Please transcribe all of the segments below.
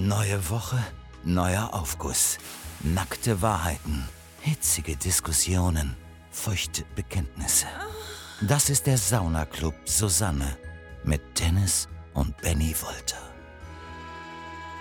Neue Woche, neuer Aufguss. Nackte Wahrheiten, hitzige Diskussionen, feuchte Bekenntnisse. Das ist der Saunaclub Susanne mit Dennis und Benny Wolter.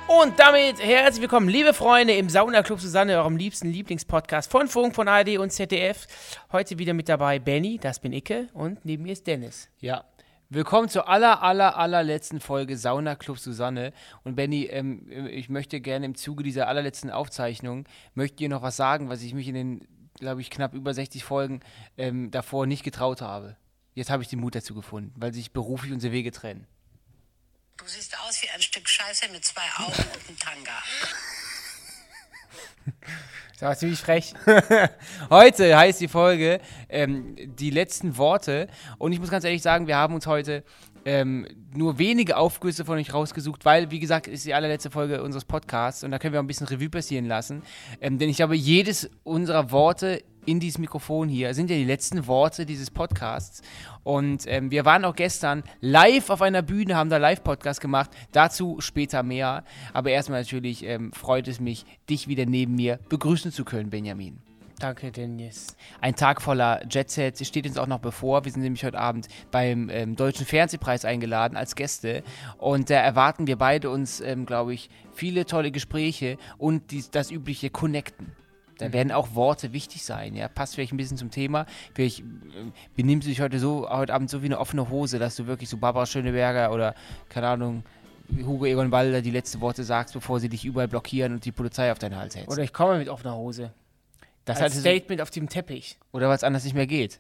Und damit herzlich willkommen, liebe Freunde, im Saunaclub Susanne, eurem liebsten Lieblingspodcast von Funk, von ARD und ZDF. Heute wieder mit dabei Benny, das bin Icke, und neben mir ist Dennis. Ja. Willkommen zur aller, aller, allerletzten Folge Sauna Club Susanne. Und Benny, ähm, ich möchte gerne im Zuge dieser allerletzten Aufzeichnung, möchte dir noch was sagen, was ich mich in den, glaube ich, knapp über 60 Folgen ähm, davor nicht getraut habe. Jetzt habe ich den Mut dazu gefunden, weil sich beruflich unsere Wege trennen. Du siehst aus wie ein Stück Scheiße mit zwei Augen und einem Tanga. Das war ziemlich frech. Heute heißt die Folge ähm, die letzten Worte. Und ich muss ganz ehrlich sagen, wir haben uns heute ähm, nur wenige Aufgüsse von euch rausgesucht, weil, wie gesagt, ist die allerletzte Folge unseres Podcasts und da können wir auch ein bisschen Revue passieren lassen. Ähm, denn ich glaube, jedes unserer Worte in dieses Mikrofon hier sind ja die letzten Worte dieses Podcasts. Und ähm, wir waren auch gestern live auf einer Bühne, haben da Live-Podcast gemacht. Dazu später mehr. Aber erstmal natürlich ähm, freut es mich, dich wieder neben mir begrüßen zu können, Benjamin. Danke, Dennis. Ein Tag voller Jet-Sets steht uns auch noch bevor. Wir sind nämlich heute Abend beim ähm, Deutschen Fernsehpreis eingeladen als Gäste. Und da erwarten wir beide uns, ähm, glaube ich, viele tolle Gespräche und dies, das übliche Connecten. Da werden auch Worte wichtig sein, ja. Passt vielleicht ein bisschen zum Thema. Vielleicht äh, benimmst du dich heute so, heute Abend so wie eine offene Hose, dass du wirklich so Barbara Schöneberger oder, keine Ahnung, Hugo Egon Balder die letzten Worte sagst, bevor sie dich überall blockieren und die Polizei auf deinen Hals hält. Oder ich komme mit offener Hose. das Als Statement auf dem Teppich. oder weil es anders nicht mehr geht.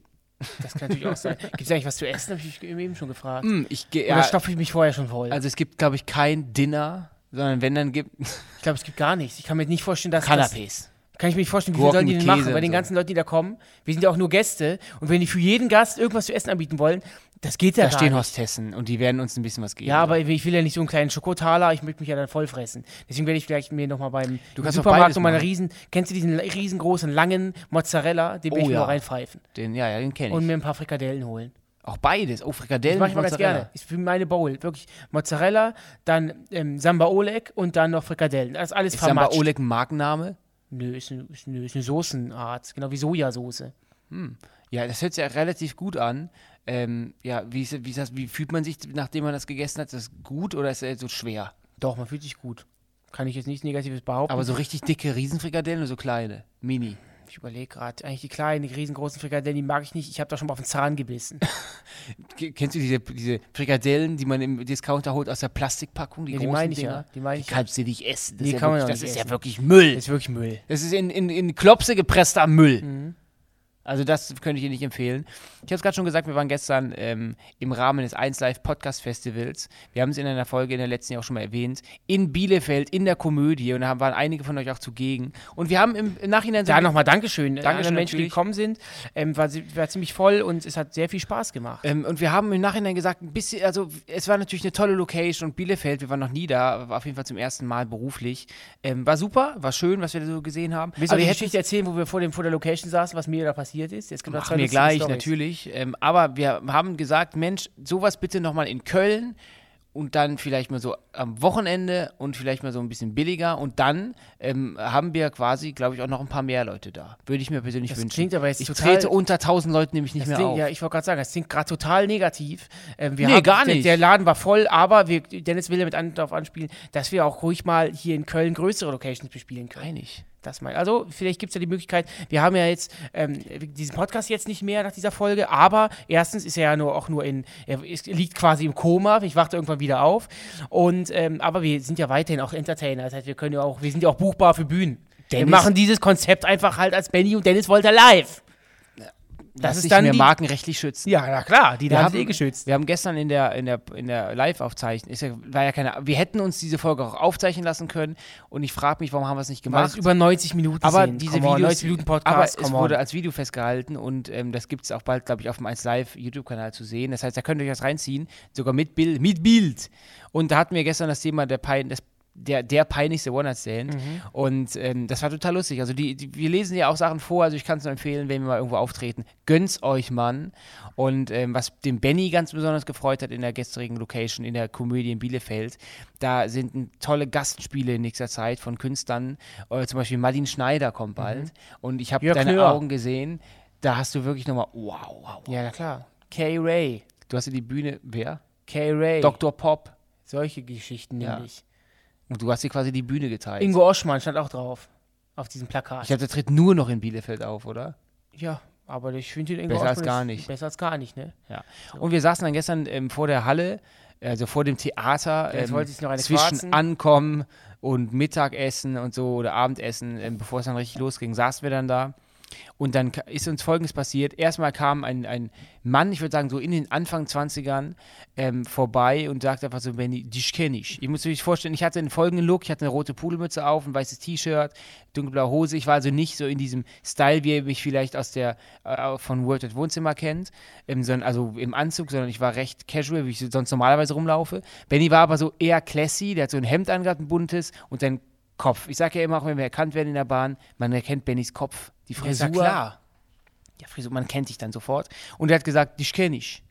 Das kann natürlich auch sein. Gibt es eigentlich was zu essen? Habe ich eben schon gefragt. Hm, ich. Oder stopfe ich mich vorher schon voll? Also es gibt, glaube ich, kein Dinner, sondern wenn dann gibt ich glaube, es gibt gar nichts. Ich kann mir nicht vorstellen, dass das, Canapés. Kann ich mir nicht vorstellen, wie viel sollen die denn machen? Bei und den so. ganzen Leuten, die da kommen. Wir sind ja auch nur Gäste. Und wenn die für jeden Gast irgendwas zu essen anbieten wollen, das geht ja Da gar stehen nicht. Hostessen und die werden uns ein bisschen was geben. Ja, aber ich will ja nicht so einen kleinen Schokotaler, ich möchte mich ja dann voll fressen. Deswegen werde ich vielleicht mir nochmal beim Du kannst Supermarkt nochmal eine machen. riesen, kennst du diesen riesengroßen, langen Mozzarella, den will Oh ich mir ja. mal reinpfeifen. den, ja, ja, den kenne Und ich. mir ein paar Frikadellen holen. Auch beides. Oh, Das Frikadellen mache ich mal ganz Mozzarella. gerne. Ist für meine Bowl. Wirklich Mozzarella, dann ähm, Samba Oleg und dann noch Frikadellen. Das ist alles Ist Samba. Oleg ein Markenname? Nö, ist eine, ist, eine, ist eine Soßenart. Genau wie Sojasauce. Ja, das hört sich ja relativ gut an. Ähm, ja, wie, wie, das, wie fühlt man sich, nachdem man das gegessen hat? Ist das gut oder ist das so schwer? Doch, man fühlt sich gut. Kann ich jetzt nichts Negatives behaupten. Aber so richtig dicke Riesenfrikadellen oder so kleine? Mini? Ich überlege gerade, eigentlich die kleinen, die riesengroßen Frikadellen, die mag ich nicht. Ich habe da schon mal auf den Zahn gebissen. Kennst du diese, diese Frikadellen, die man im Discounter holt aus der Plastikpackung? Die Ja, die meine ich Dinger? ja. Die meine ich Die kannst du nicht essen. Das Die ist, ja wirklich, das ist ja wirklich Müll. Das ist wirklich Müll. Das ist in, in, in Klopse gepresster Müll. Mhm. Also das könnte ich dir nicht empfehlen. Ich habe es gerade schon gesagt, wir waren gestern ähm, im Rahmen des 1 Live Podcast Festivals. Wir haben es in einer Folge in der letzten Jahr auch schon mal erwähnt. In Bielefeld, in der Komödie. Und da waren einige von euch auch zugegen. Und wir haben im, im Nachhinein so Da nochmal Dankeschön. Dankeschön Dankeschön Menschen, die gekommen sind. Ähm, war, war ziemlich voll und es hat sehr viel Spaß gemacht. Ähm, und wir haben im Nachhinein gesagt, ein bisschen, also es war natürlich eine tolle Location und Bielefeld, wir waren noch nie da, war auf jeden Fall zum ersten Mal beruflich. Ähm, war super, war schön, was wir da so gesehen haben. Willst du Aber die Geschichte erzählen, wo wir vor, dem, vor der Location saßen, was mir da passiert ist? Jetzt kommt Machen wir lustige gleich, Storys. natürlich. Ähm, aber wir haben gesagt, Mensch, sowas bitte nochmal in Köln und dann vielleicht mal so am Wochenende und vielleicht mal so ein bisschen billiger. Und dann ähm, haben wir quasi, glaube ich, auch noch ein paar mehr Leute da. Würde ich mir persönlich Das wünschen. klingt aber jetzt ich total- trete unter 1000 Leuten nämlich nicht mehr klingt, auf. ja, ich wollte gerade sagen, das klingt gerade total negativ. Ähm, wir Nee, haben, gar nicht. Der Laden war voll, aber wir, Dennis will damit an, darauf anspielen, dass wir auch ruhig mal hier in Köln größere Locations bespielen können. Einig. Das mal. Also, vielleicht gibt es ja die Möglichkeit, wir haben ja jetzt ähm, diesen Podcast jetzt nicht mehr nach dieser Folge, aber erstens ist er ja nur auch nur in, er ist, liegt quasi im Koma, ich wachte irgendwann wieder auf. Und ähm, aber wir sind ja weiterhin auch Entertainer. Das heißt, wir können ja auch, wir sind ja auch buchbar für Bühnen. wir Dennis- machen dieses Konzept einfach halt als Benny und Dennis Wolter live. Das ist ist dann mir die- markenrechtlich schützen. Ja, na klar, die Wir haben eh geschützt. Wir haben gestern in der, in der, in der Live-Aufzeichnung, ist ja, war ja keine, wir hätten uns diese Folge auch aufzeichnen lassen können und ich frage mich, warum haben wir es nicht Weil gemacht? es über 90 Minuten aber sind. diese Come on, Videos, 90 Minuten aber Podcast, es come wurde on. als Video festgehalten und ähm, das gibt es auch bald, glaube ich, auf dem 1 Live YouTube-Kanal zu sehen. Das heißt, da könnt ihr euch das reinziehen, sogar mit Bild, mit Bild. Und da hatten wir gestern das Thema der Pein, des der, der peinlichste One-Night-Stand. Mhm. Und ähm, das war total lustig. Also die, die, wir lesen ja auch Sachen vor, also ich kann es nur empfehlen, wenn wir mal irgendwo auftreten. Gönn's euch, Mann. Und ähm, was den Benny ganz besonders gefreut hat in der gestrigen Location, in der Komödie in Bielefeld, da sind tolle Gastspiele in nächster Zeit von Künstlern. Äh, zum Beispiel Martin Schneider kommt bald. Und ich habe Jörg deine Knör. Augen gesehen. Da hast du wirklich nochmal, wow, wow, wow. Ja, klar. K-Ray. Du hast ja die Bühne, wer? K-Ray. Dr. Pop. Solche Geschichten Ja. nämlich. Und du hast dir quasi die Bühne geteilt. Ingo Oschmann stand auch drauf. Auf diesem Plakat. Ich glaube, der tritt nur noch in Bielefeld auf, oder? ja, aber ich finde den Ingo Besser als gar nicht. Besser als gar nicht, ne? Ja. Und wir saßen dann gestern ähm, vor der Halle, also vor dem Theater, ähm, zwischen quarzen. Ankommen und Mittagessen und so oder Abendessen, ähm, bevor es dann richtig losging, saßen wir dann da. Und dann ist uns Folgendes passiert. Erstmal kam ein, ein Mann, ich würde sagen so in den Anfang 20ern, ähm, vorbei und sagte einfach so, Benny, dich kenne ich. Ihr müsst euch vorstellen, ich hatte einen folgenden Look, ich hatte eine rote Pudelmütze auf, ein weißes T-Shirt, dunkelblaue Hose. Ich war also nicht so in diesem Style, wie ihr mich vielleicht aus der, äh, von World at Wohnzimmer kennt, ähm, sondern, also im Anzug, sondern ich war recht casual, wie ich sonst normalerweise rumlaufe. Benny war aber so eher classy, der hat so ein Hemd angehabt, ein buntes und dann Kopf. Ich sage ja immer, auch wenn wir erkannt werden in der Bahn, man erkennt Bennys Kopf. Die Frisur. ja klar. Ja, Frisur, man kennt dich dann sofort. Und er hat gesagt, dich kenne ich.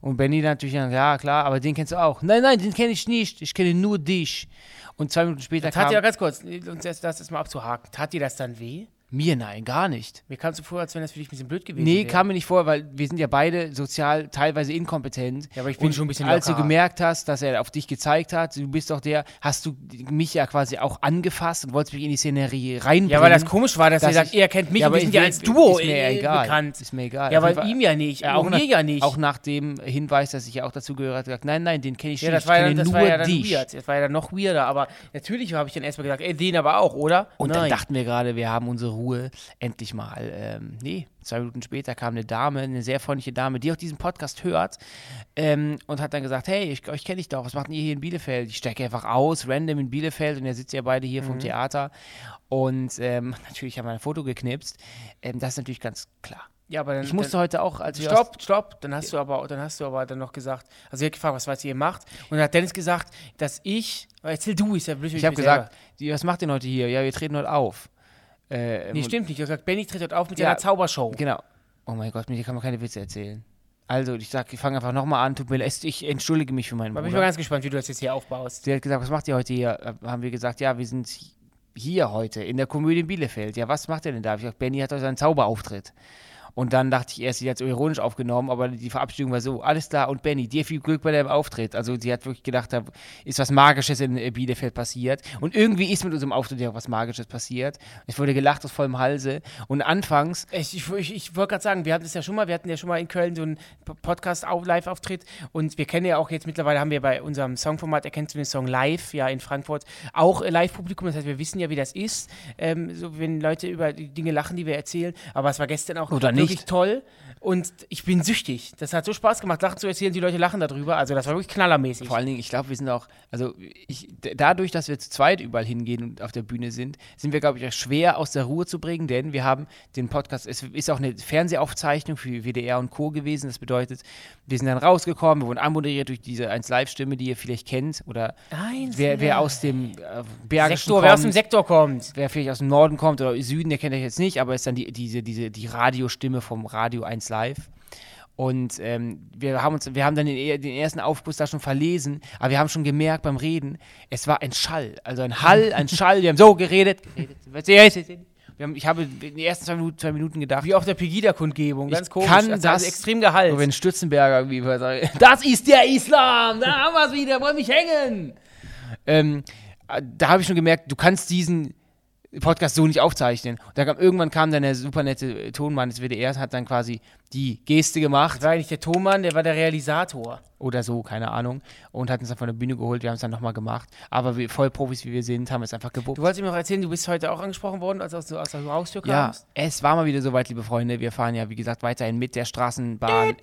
Und Benny dann natürlich, dann, ja klar, aber den kennst du auch. Nein, nein, den kenne ich nicht. Ich kenne nur dich. Und zwei Minuten später Tat kam dir ja ganz kurz, uns das, das ist mal abzuhaken. Tat dir das dann weh? Mir, nein, gar nicht. Mir kam es so vor, als wenn das für dich ein bisschen blöd gewesen Nee, wäre. kam mir nicht vor, weil wir sind ja beide sozial teilweise inkompetent. Ja, aber ich bin Und schon ein bisschen Als du gemerkt hast, dass er auf dich gezeigt hat, du bist doch der, hast du mich ja quasi auch angefasst und wolltest mich in die Szenerie reinbringen. Ja, weil das komisch war, dass, dass er sagt, er kennt mich Ja, und wir sind ja als Duo ist mir äh, egal. bekannt. Ist mir egal. Ja, aber Fall- ihm ja nicht, Ja, auch mir nach, ja nicht. auch nach dem Hinweis, dass ich ja auch dazu gehört habe, gesagt, nein, nein, den kenne ich ja, nicht. das war, ich ja, kenne das nur war ja dann dich. weird. Das war ja dann noch weirder, aber natürlich habe ich dann erstmal gesagt, ey, den aber auch, oder? Und Nein. dann dachten wir gerade, wir haben unsere Ruhe endlich mal. Ähm, nee, zwei Minuten später kam eine Dame, eine sehr freundliche Dame, die auch diesen Podcast hört ähm, und hat dann gesagt, hey, ich, ich kenne dich doch, was macht ihr hier in Bielefeld? Ich stecke einfach aus, random in Bielefeld und ihr sitzt ja beide hier vom Mhm. Theater. Und ähm, natürlich haben wir ein Foto geknipst. Ähm, das ist natürlich ganz klar. ja, aber dann, Ich musste dann, heute auch, als wir aus- Stopp, stopp. Dann hast du aber, dann hast du aber dann noch gesagt, also er hat gefragt, was was ihr macht. Und dann hat Dennis gesagt, dass ich, erzähl du, ist ja blöd. Ich habe gesagt, die, was macht ihr heute hier? Ja, wir treten heute auf. Äh, nee, stimmt nicht. Ich habe gesagt, Benny tritt heute auf mit Ja, seiner Zaubershow. Genau. Oh mein Gott, mit dir kann man keine Witze erzählen. Also, ich sag, ich fange einfach nochmal an, tut mir leid, ich entschuldige mich für meinen Da bin ich mal Bruder. ganz gespannt, wie du das jetzt hier aufbaust. Sie hat gesagt, was macht ihr heute hier? Äh, Haben wir gesagt, ja, wir sind hier heute in der Komödie in Bielefeld. Ja, was macht ihr denn da? Ich gesagt, Benny hat heute seinen Zauberauftritt. Und dann dachte ich erst, sie hat es ironisch aufgenommen, aber die Verabschiedung war so, alles klar, und Benny, dir viel Glück bei deinem Auftritt. Also sie hat wirklich gedacht, da ist was Magisches in Bielefeld passiert. Und irgendwie ist mit unserem Auftritt ja auch was Magisches passiert. Es wurde gelacht aus vollem Halse. Und anfangs, Ich, ich, ich, ich wollte gerade sagen, wir hatten das ja schon mal, wir hatten ja schon mal in Köln so einen Podcast-Live-Auftritt und wir kennen ja auch jetzt mittlerweile, haben wir bei unserem Songformat, erkennst du den Song Live, ja in Frankfurt, auch Live-Publikum, das heißt, wir wissen ja, wie das ist, ähm, so, wenn Leute über die Dinge lachen, die wir erzählen, aber es war gestern auch Oder wirklich nicht. toll und ich bin süchtig. Das hat so Spaß gemacht, Sachen zu erzählen, die Leute lachen darüber, also das war wirklich knallermäßig. Vor allen Dingen, ich glaube, wir sind auch, also ich, dadurch, dass wir zu zweit überall hingehen und auf der Bühne sind, sind wir, glaube ich, auch schwer aus der Ruhe zu bringen, denn wir haben den Podcast, es ist auch eine Fernsehaufzeichnung für WDR und Co. gewesen. Das bedeutet, wir sind dann rausgekommen, wir wurden anmoderiert durch diese 1-Live-Stimme, die ihr vielleicht kennt oder wer, wer aus dem äh, Bergischen Sektor, wer aus dem kommt, Sektor kommt. wer vielleicht aus dem Norden kommt oder Süden, der kennt euch jetzt nicht, aber ist dann die, diese, diese, die Radiostimme vom Radio 1 Live. Und ähm, wir, haben uns, wir haben dann den, e- den ersten Aufguss da schon verlesen, aber wir haben schon gemerkt beim Reden, es war ein Schall. Also ein Hall, ein Schall. Wir haben so geredet. geredet. Haben, ich habe in den ersten zwei Minuten, zwei Minuten gedacht, Wie auf der Pegida-Kundgebung, ganz Ich komisch. kann hat das- also extrem Gehalt. so, wenn Stützenberger irgendwie sagt, das ist der Islam, da haben wir es wieder, wollen mich hängen. Ähm, äh, da habe ich schon gemerkt, du kannst diesen Podcast so nicht aufzeichnen. Und dann kam, irgendwann kam dann der super nette äh, Tonmann des WDRs, hat dann quasi die Geste gemacht Das war eigentlich der Thomann, der war der Realisator. oder so, keine Ahnung, und hat uns dann von der Bühne geholt. Wir haben es dann nochmal gemacht. Aber wir, voll Profis wie wir sind, haben es einfach gewuppt. Du wolltest mir noch erzählen, du bist heute auch angesprochen worden, als du aus, der Haustür Ja, kamst? es war mal wieder soweit, liebe Freunde. Wir fahren ja, wie gesagt, weiterhin mit der Straßenbahn,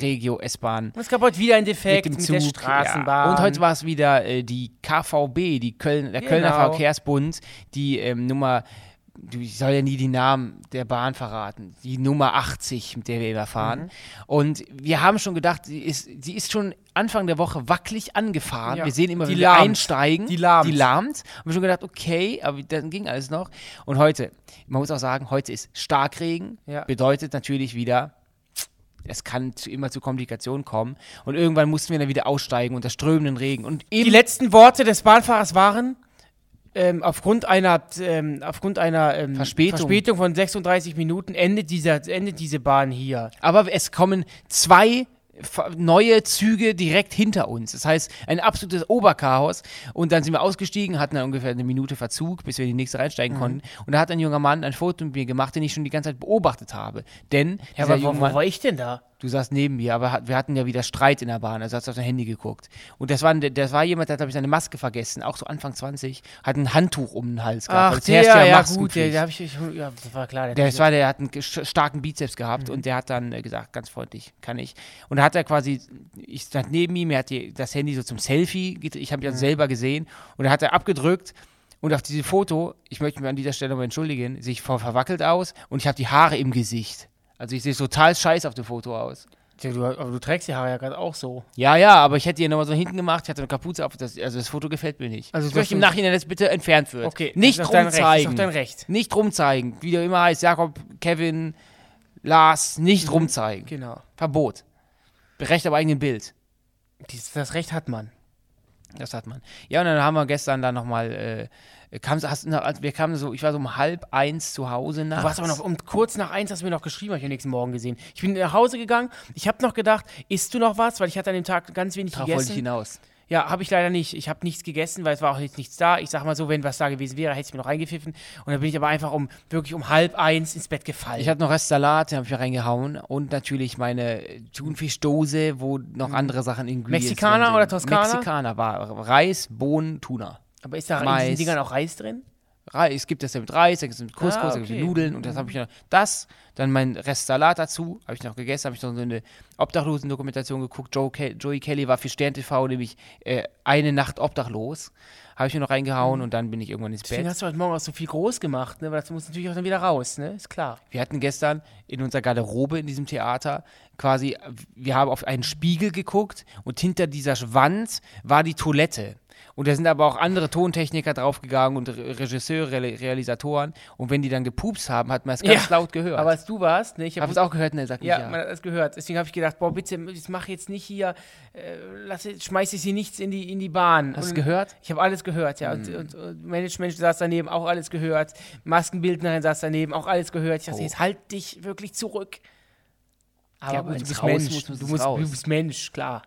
Regio S-Bahn. Und es gab heute wieder ein Defekt mit mit, dem der Zug. Straßenbahn. Ja. Und heute war es wieder äh, die KVB, die Köln, der Kölner Genau. Verkehrsbund, die ähm, Nummer ich soll ja nie die Namen der Bahn verraten. Die Nummer 80, mit der wir immer fahren. Mhm. Und wir haben schon gedacht, sie ist, sie ist schon Anfang der Woche wackelig angefahren. Ja. Wir sehen immer, Die wie wir lahmt. einsteigen. Die lahmt. Die lahmt. Und wir schon gedacht, okay, aber dann ging alles noch. Und heute, man muss auch sagen, heute ist Starkregen. Ja. Bedeutet natürlich wieder, es kann zu, immer zu Komplikationen kommen. Und irgendwann mussten wir dann wieder aussteigen unter strömenden Regen. Und Die letzten Worte des Bahnfahrers waren, ähm, aufgrund einer, ähm, aufgrund einer ähm, Verspätung. von 36 Minuten endet, dieser, endet diese Bahn hier. Aber es kommen zwei neue Züge direkt hinter uns. Das heißt, ein absolutes Oberchaos. Und dann sind wir ausgestiegen, hatten dann ungefähr eine Minute Verzug, bis wir in die nächste reinsteigen Mhm. konnten. Und da hat ein junger Mann ein Foto mit mir gemacht, den ich schon die ganze Zeit beobachtet habe. Denn Ja, aber wo Mann, war ich denn da? Du saßt neben mir, aber wir hatten ja wieder Streit in der Bahn. Also hast du auf dein Handy geguckt. Und das war, das war jemand, der hat, glaube ich, seine Maske vergessen, auch so Anfang 20, hat ein Handtuch um den Hals gehabt. Ach, Als der, herrscht ja, gut, der, der ich, ich, ja, das war klar. Der, Der, das war, der hat einen starken Bizeps gehabt und der hat dann äh, gesagt, ganz freundlich, kann ich. Und da hat er quasi, ich stand neben ihm, er hat die, das Handy so zum Selfie, ich habe ihn selber gesehen und da hat er abgedrückt und auf diese Foto, ich möchte mich an dieser Stelle mal entschuldigen, sich ver verwackelt aus und ich habe die Haare im Gesicht. Also ich sehe total scheiße auf dem Foto aus. Ja, du, aber du trägst die Haare ja gerade auch so. Ja, ja, aber ich hätte die nochmal so hinten gemacht, ich hatte eine Kapuze auf, das, also das Foto gefällt mir nicht. Also ich das möchte im ist- Nachhinein, dass bitte entfernt wird. Okay, nicht ist auch dein Recht, ist auch rumzeigen. dein Recht. Nicht rumzeigen. Wie der immer heißt, Jakob, Kevin, Lars, nicht rumzeigen. Genau. Verbot. Recht am eigenen Bild. Dies, das Recht hat man. Das hat man. Ja, und dann haben wir gestern dann nochmal, äh, kam, hast, wir kamen so, ich war so um halb eins zu Hause nachts. Du warst aber noch um kurz nach eins, hast du mir noch geschrieben, habe ich am nächsten Morgen gesehen. Ich bin nach Hause gegangen, ich habe noch gedacht, isst du noch was? Weil ich hatte an dem Tag ganz wenig Darauf wollte ich gegessen. hinaus. Ja, habe ich leider nicht. Ich habe nichts gegessen, weil es war auch jetzt nichts da. Ich sag mal so, wenn was da gewesen wäre, hätte ich mir noch reingepfiffen. Und dann bin ich aber einfach um wirklich um halb eins ins Bett gefallen. Ich hatte noch Restsalat, den habe ich mir reingehauen. Und natürlich meine Thunfischdose, wo noch andere Sachen Ingredients Mhm. Mexikaner oder Toskana? Mexikaner war Reis, Bohnen, Tuna. aber ist da in Mais. diesen Dingern auch Reis drin? Reis, es gibt das ja mit Reis, da gibt es mit Couscous, Ah, da gibt es mit okay. Nudeln und das habe ich noch. Das, dann mein Rest Salat dazu, habe ich noch gegessen, habe ich noch so eine Obdachlosen-Dokumentation geguckt. Joe Ke Joey Kelly war für Stern TV nämlich äh, eine Nacht obdachlos. Habe ich mir noch reingehauen und dann bin ich irgendwann ins Deswegen Bett. hast du heute Morgen auch so viel groß gemacht, ne? Weil das muss natürlich auch dann wieder raus, ne? Ist klar. Wir hatten gestern in unserer Garderobe in diesem Theater quasi, wir haben auf einen Spiegel geguckt und hinter dieser Wand war die Toilette. Und da sind aber auch andere Tontechniker draufgegangen und Re Regisseure, Re Realisatoren. Und wenn die dann gepupst haben, hat man es ganz Ja, laut gehört. Aber als du warst, ne? Ich Hab habe es auch gehört, ne, sagt Ja, nicht ja. man hat das gehört. Deswegen habe ich gedacht, boah, bitte, jetzt mach jetzt nicht hier, äh, lass, schmeiß jetzt hier nichts in die, in die Bahn. Hast du Und gehört? Ich habe alles gehört, ja. Und, und, und Management saß daneben, auch alles gehört. Maskenbildnerin saß daneben, auch alles gehört. Ich dachte, Oh. jetzt halt dich wirklich zurück. Aber Ja, gut, du bist Mensch. muss, du, es musst, du bist Mensch, klar.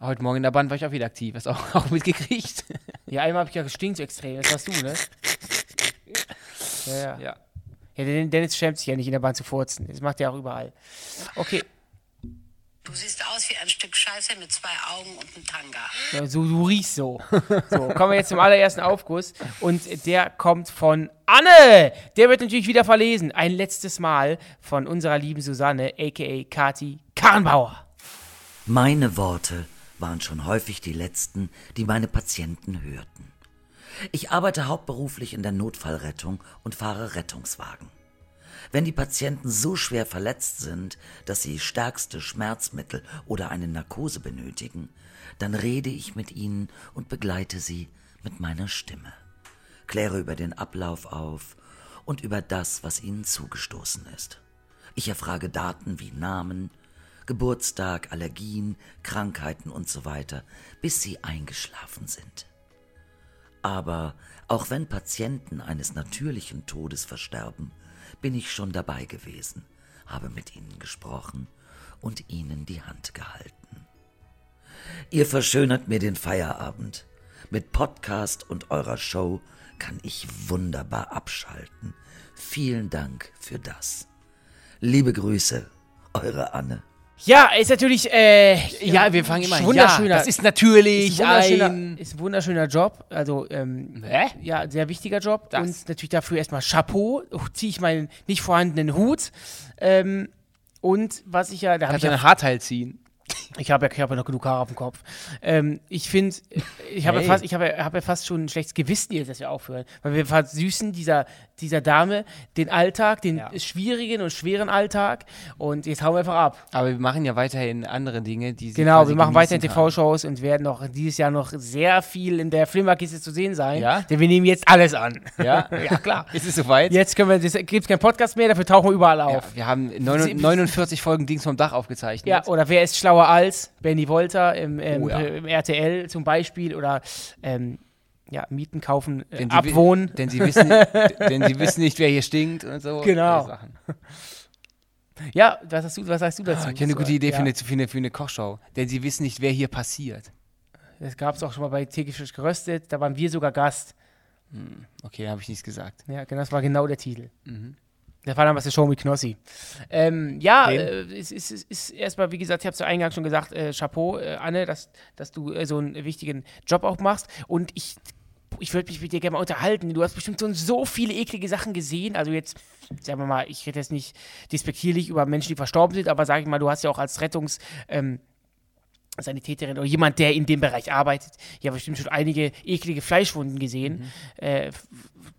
Heute Morgen in der Bahn war ich auch wieder aktiv. Hast du auch, auch mitgekriegt? Ja, einmal habe ich ja gestinkt so extrem. Das warst du, ne? Ja, ja. ja. Ja, Dennis schämt sich ja nicht in der Bahn zu furzen. Das macht er auch überall. Okay, Du siehst aus wie ein Stück Scheiße mit zwei Augen und einem Tanga. Ja, so, du riechst so. So, kommen wir jetzt zum allerersten Aufguss. Und der kommt von Anne. Der wird natürlich wieder verlesen. Ein letztes Mal von unserer lieben Susanne, a.k.a. Kati Karrenbauer. Meine Worte waren schon häufig die letzten, die meine Patienten hörten. Ich arbeite hauptberuflich in der Notfallrettung und fahre Rettungswagen. Wenn die Patienten so schwer verletzt sind, dass sie stärkste Schmerzmittel oder eine Narkose benötigen, dann rede ich mit ihnen und begleite sie mit meiner Stimme, kläre über den Ablauf auf und über das, was ihnen zugestoßen ist. Ich erfrage Daten wie Namen, Geburtstag, Allergien, Krankheiten und so weiter, bis sie eingeschlafen sind. Aber auch wenn Patienten eines natürlichen Todes versterben, bin ich schon dabei gewesen, habe mit ihnen gesprochen und ihnen die Hand gehalten. Ihr verschönert mir den Feierabend. Mit Podcast und eurer Show kann ich wunderbar abschalten. Vielen Dank für das. Liebe Grüße, eure Anne. Ja, ist natürlich, äh, Ja, wir fangen immer wunderschöner. Ja, das ist natürlich ist ein wunderschöner, ein... ist ein wunderschöner Job. Also, ähm, Hä? ja, sehr wichtiger Job. Das. Und natürlich dafür erstmal Chapeau. Oh, Ziehe ich meinen nicht vorhandenen Hut. Ähm, und was ich ja, da habe ich ja ein Haarteil ziehen? Ich habe ja, ich hab ja noch genug Haare auf dem Kopf. Ähm, ich finde, ich habe Hey. ja, fast- ich hab ja, hab ja fast schon ein schlechtes Gewissen jetzt, dass wir aufhören. Weil wir versüßen dieser, dieser Dame den Alltag, den Ja. schwierigen und schweren Alltag. Und jetzt hauen wir einfach ab. Aber wir machen ja weiterhin andere Dinge, die sie Genau, wir machen weiterhin. TV-Shows und werden noch dieses Jahr noch sehr viel in der Flimmerkiste zu sehen sein. Ja? Denn wir nehmen jetzt alles an. Ja? ja, klar. Ist es soweit? Jetzt können wir, es gibt keinen Podcast mehr, dafür tauchen wir überall auf. Ja, wir haben neun- 49 Folgen Dings vom Dach aufgezeichnet. Ja, oder wer ist schlauer als Benny Wolter im, ähm, Oh im RTL zum Beispiel oder ähm, ja, Mieten, kaufen, äh, Denn abwohnen. Denn sie, wissen, denn sie wissen nicht, wer hier stinkt und so. Genau. Ja, was, hast du, was sagst du dazu? Ah, ich habe eine gute Idee ja. für, eine, für, eine, für eine Kochshow. Denn sie wissen nicht, wer hier passiert. Das gab es auch schon mal bei Täglich frisch geröstet, da waren wir sogar Gast. Okay, habe ich nichts gesagt. Ja, genau, das war genau der Titel. Mhm. Das war damals der Show mit Knossi. Ähm, ja, äh, es ist, es ist erstmal, wie gesagt, ich habe es zu Eingang schon gesagt, äh, Chapeau, äh, Anne, dass, dass du äh, so einen wichtigen Job auch machst. Und ich, ich würde mich mit dir gerne mal unterhalten. Du hast bestimmt so, so viele eklige Sachen gesehen. Also jetzt, sagen wir mal, ich rede jetzt nicht despektierlich über Menschen, die verstorben sind, aber sag ich mal, du hast ja auch als Rettungs... Ähm, Sanitäterin oder jemand, der in dem Bereich arbeitet, ja bestimmt schon einige eklige Fleischwunden gesehen. Äh, f-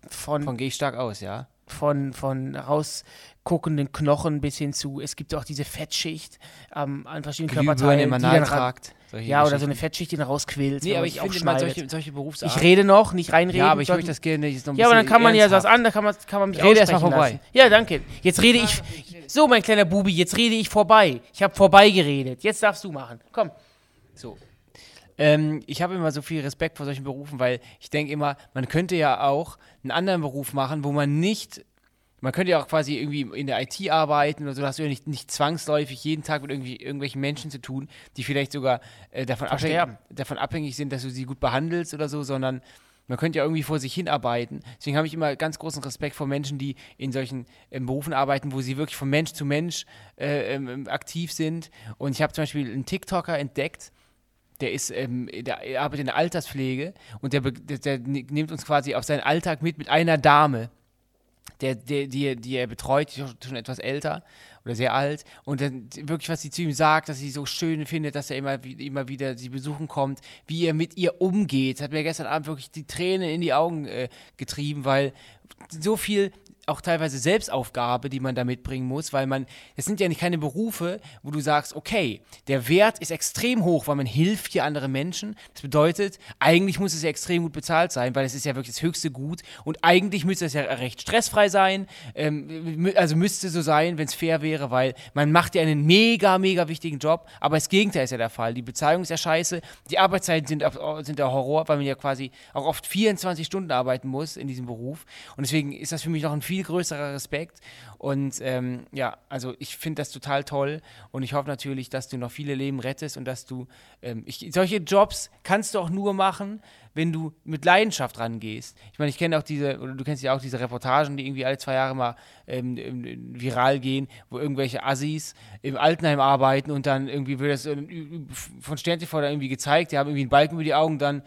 von, Von gehe ich stark aus, ja. von, von rausguckenden Knochen bis hin zu, es gibt auch diese Fettschicht ähm, an verschiedenen Glühbirne Körperteilen. im die Analtrakt. solche ja, oder so eine. Fettschicht, die dann rausquillt. Nee, aber ich finde aufschneidet. solche, solche Berufsarten. Ich rede noch, nicht reinreden. Ja, aber ich möchte das gerne ein Ja, aber dann kann man ja was ernsthaft- an, da kann man, kann man mich Ich rede erst mal aussprechen vorbei. lassen. Ja, danke. Jetzt rede ich. So, mein kleiner Bubi, jetzt rede ich vorbei. Ich habe vorbei geredet. Jetzt darfst du machen. Komm. So. Ähm, ich habe immer so viel Respekt vor solchen Berufen, weil ich denke immer, man könnte ja auch einen anderen Beruf machen, wo man nicht, man könnte ja auch quasi irgendwie in der IT arbeiten oder so, da hast du ja nicht, nicht zwangsläufig jeden Tag mit irgendwie, irgendwelchen Menschen zu tun, die vielleicht sogar äh, davon, abhängig, davon abhängig sind, dass du sie gut behandelst oder so, sondern man könnte ja irgendwie vor sich hinarbeiten. Deswegen habe ich immer ganz großen Respekt vor Menschen, die in solchen ähm, Berufen arbeiten, wo sie wirklich von Mensch zu Mensch äh, ähm, aktiv sind. Und ich habe zum Beispiel einen TikToker entdeckt, der ist, ähm, der arbeitet in der Alterspflege und der, der, der nimmt uns quasi auf seinen Alltag mit mit einer Dame, der, der, die, die er betreut, die ist schon- etwas älter oder sehr alt. Und dann wirklich, was sie zu ihm sagt, dass sie so schön findet, dass er immer, immer wieder sie besuchen kommt, wie er mit ihr umgeht, hat mir gestern Abend wirklich die Tränen in die Augen äh, getrieben, weil so viel auch teilweise Selbstaufgabe, die man da mitbringen muss, weil man, es sind ja nicht keine Berufe, wo du sagst, okay, der Wert ist extrem hoch, weil man hilft hier anderen Menschen. Das bedeutet, eigentlich muss es ja extrem gut bezahlt sein, weil es ist ja wirklich das höchste Gut. Und eigentlich müsste es ja recht stressfrei sein, ähm, also müsste so sein, wenn es fair wäre, weil man macht ja einen mega, mega wichtigen Job, aber das Gegenteil ist ja der Fall. Die Bezahlung ist ja scheiße, die Arbeitszeiten sind, sind der Horror, weil man ja quasi auch oft 24 Stunden arbeiten muss in diesem Beruf. Und deswegen ist das für mich noch ein viel größerer Respekt. Und ähm, ja, also ich finde das total toll. Und ich hoffe natürlich, dass du noch viele Leben rettest und dass du, ähm, ich, solche Jobs kannst du auch nur machen, wenn du mit Leidenschaft rangehst. Ich meine, ich kenne auch diese, oder du kennst ja auch diese Reportagen, die irgendwie alle zwei Jahre mal ähm, ähm, viral gehen, wo irgendwelche Assis im Altenheim arbeiten und dann irgendwie wird das ü- von Stern TV da irgendwie gezeigt, die haben irgendwie einen Balken über die Augen, dann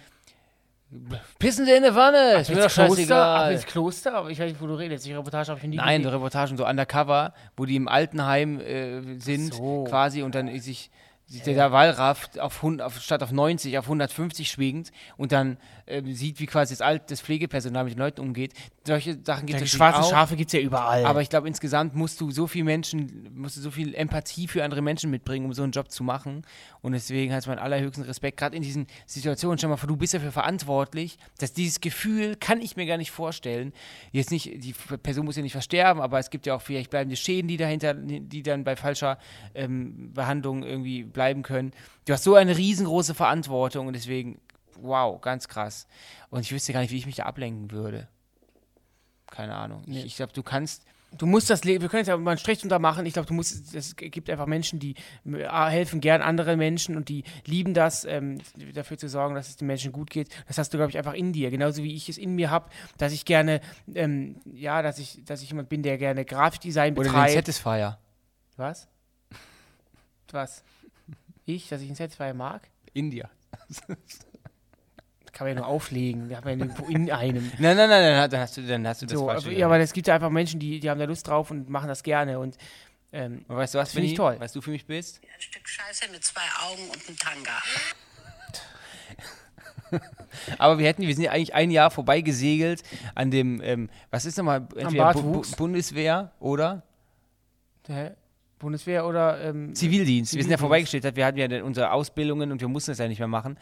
pissen sie in der Wanne, ist mir doch Kloster, scheißegal. ins Kloster, aber ich weiß nicht, wo du redest. Die Reportage habe ich nie Nein, gesehen. Reportagen so undercover, wo die im Altenheim äh, sind So. quasi und dann sich, sich der, Wallraff auf, 100, auf statt auf 90 auf 150 schwingt und dann ähm, sieht, wie quasi das, Alt, das Pflegepersonal mit den Leuten umgeht. Solche Sachen gibt es schwarzen auch. Schafe gibt es ja überall. Aber ich glaube, insgesamt musst du so viel Menschen, musst du so viel Empathie für andere Menschen mitbringen, um so einen Job zu machen. Und deswegen hat mein allerhöchsten Respekt, gerade in diesen Situationen, stell mal du bist dafür verantwortlich, dass dieses Gefühl kann ich mir gar nicht vorstellen. Jetzt nicht, die Person muss ja nicht versterben, aber es gibt ja auch vielleicht bleibende Schäden, die dahinter, die dann bei falscher ähm, Behandlung irgendwie bleiben können. Du hast so eine riesengroße Verantwortung und deswegen, wow, ganz krass. Und ich wüsste gar nicht, wie ich mich da ablenken würde. Keine Ahnung. Ich, ich glaube, du kannst Du musst das leben. Wir können jetzt ja mal einen Strich drunter machen. Ich glaube, du musst. Es gibt einfach Menschen, die äh, helfen gern anderen Menschen und die lieben das, ähm, dafür zu sorgen, dass es den Menschen gut geht. Das hast du, glaube ich, einfach in dir. Genauso wie ich es in mir habe, dass ich gerne, ähm, ja, dass ich, dass ich jemand bin, der gerne Grafikdesign Oder den betreibt. Satisfier. Was? Was? Ich, dass ich einen Satisfier mag? India. Kann man ja nur auflegen. Wir haben ja irgendwo in einem. Nein, nein, nein, dann hast du, dann hast du das So, falsche aber, ja, aber es gibt ja einfach Menschen, die, die haben da Lust drauf und machen das gerne. Und Ähm, Und weißt du was, Finde ich toll. Was du für mich bist? Ein Stück Scheiße mit zwei Augen und einem Tanga. Aber wir hätten, wir sind ja eigentlich ein Jahr vorbei gesegelt an dem, ähm, was ist nochmal, entweder Bu Bu. Bundeswehr oder der Bundeswehr oder ähm, Zivildienst. Wir sind ja Zivildienst. vorbeigestellt, wir hatten ja unsere Ausbildungen und wir mussten das ja nicht mehr machen.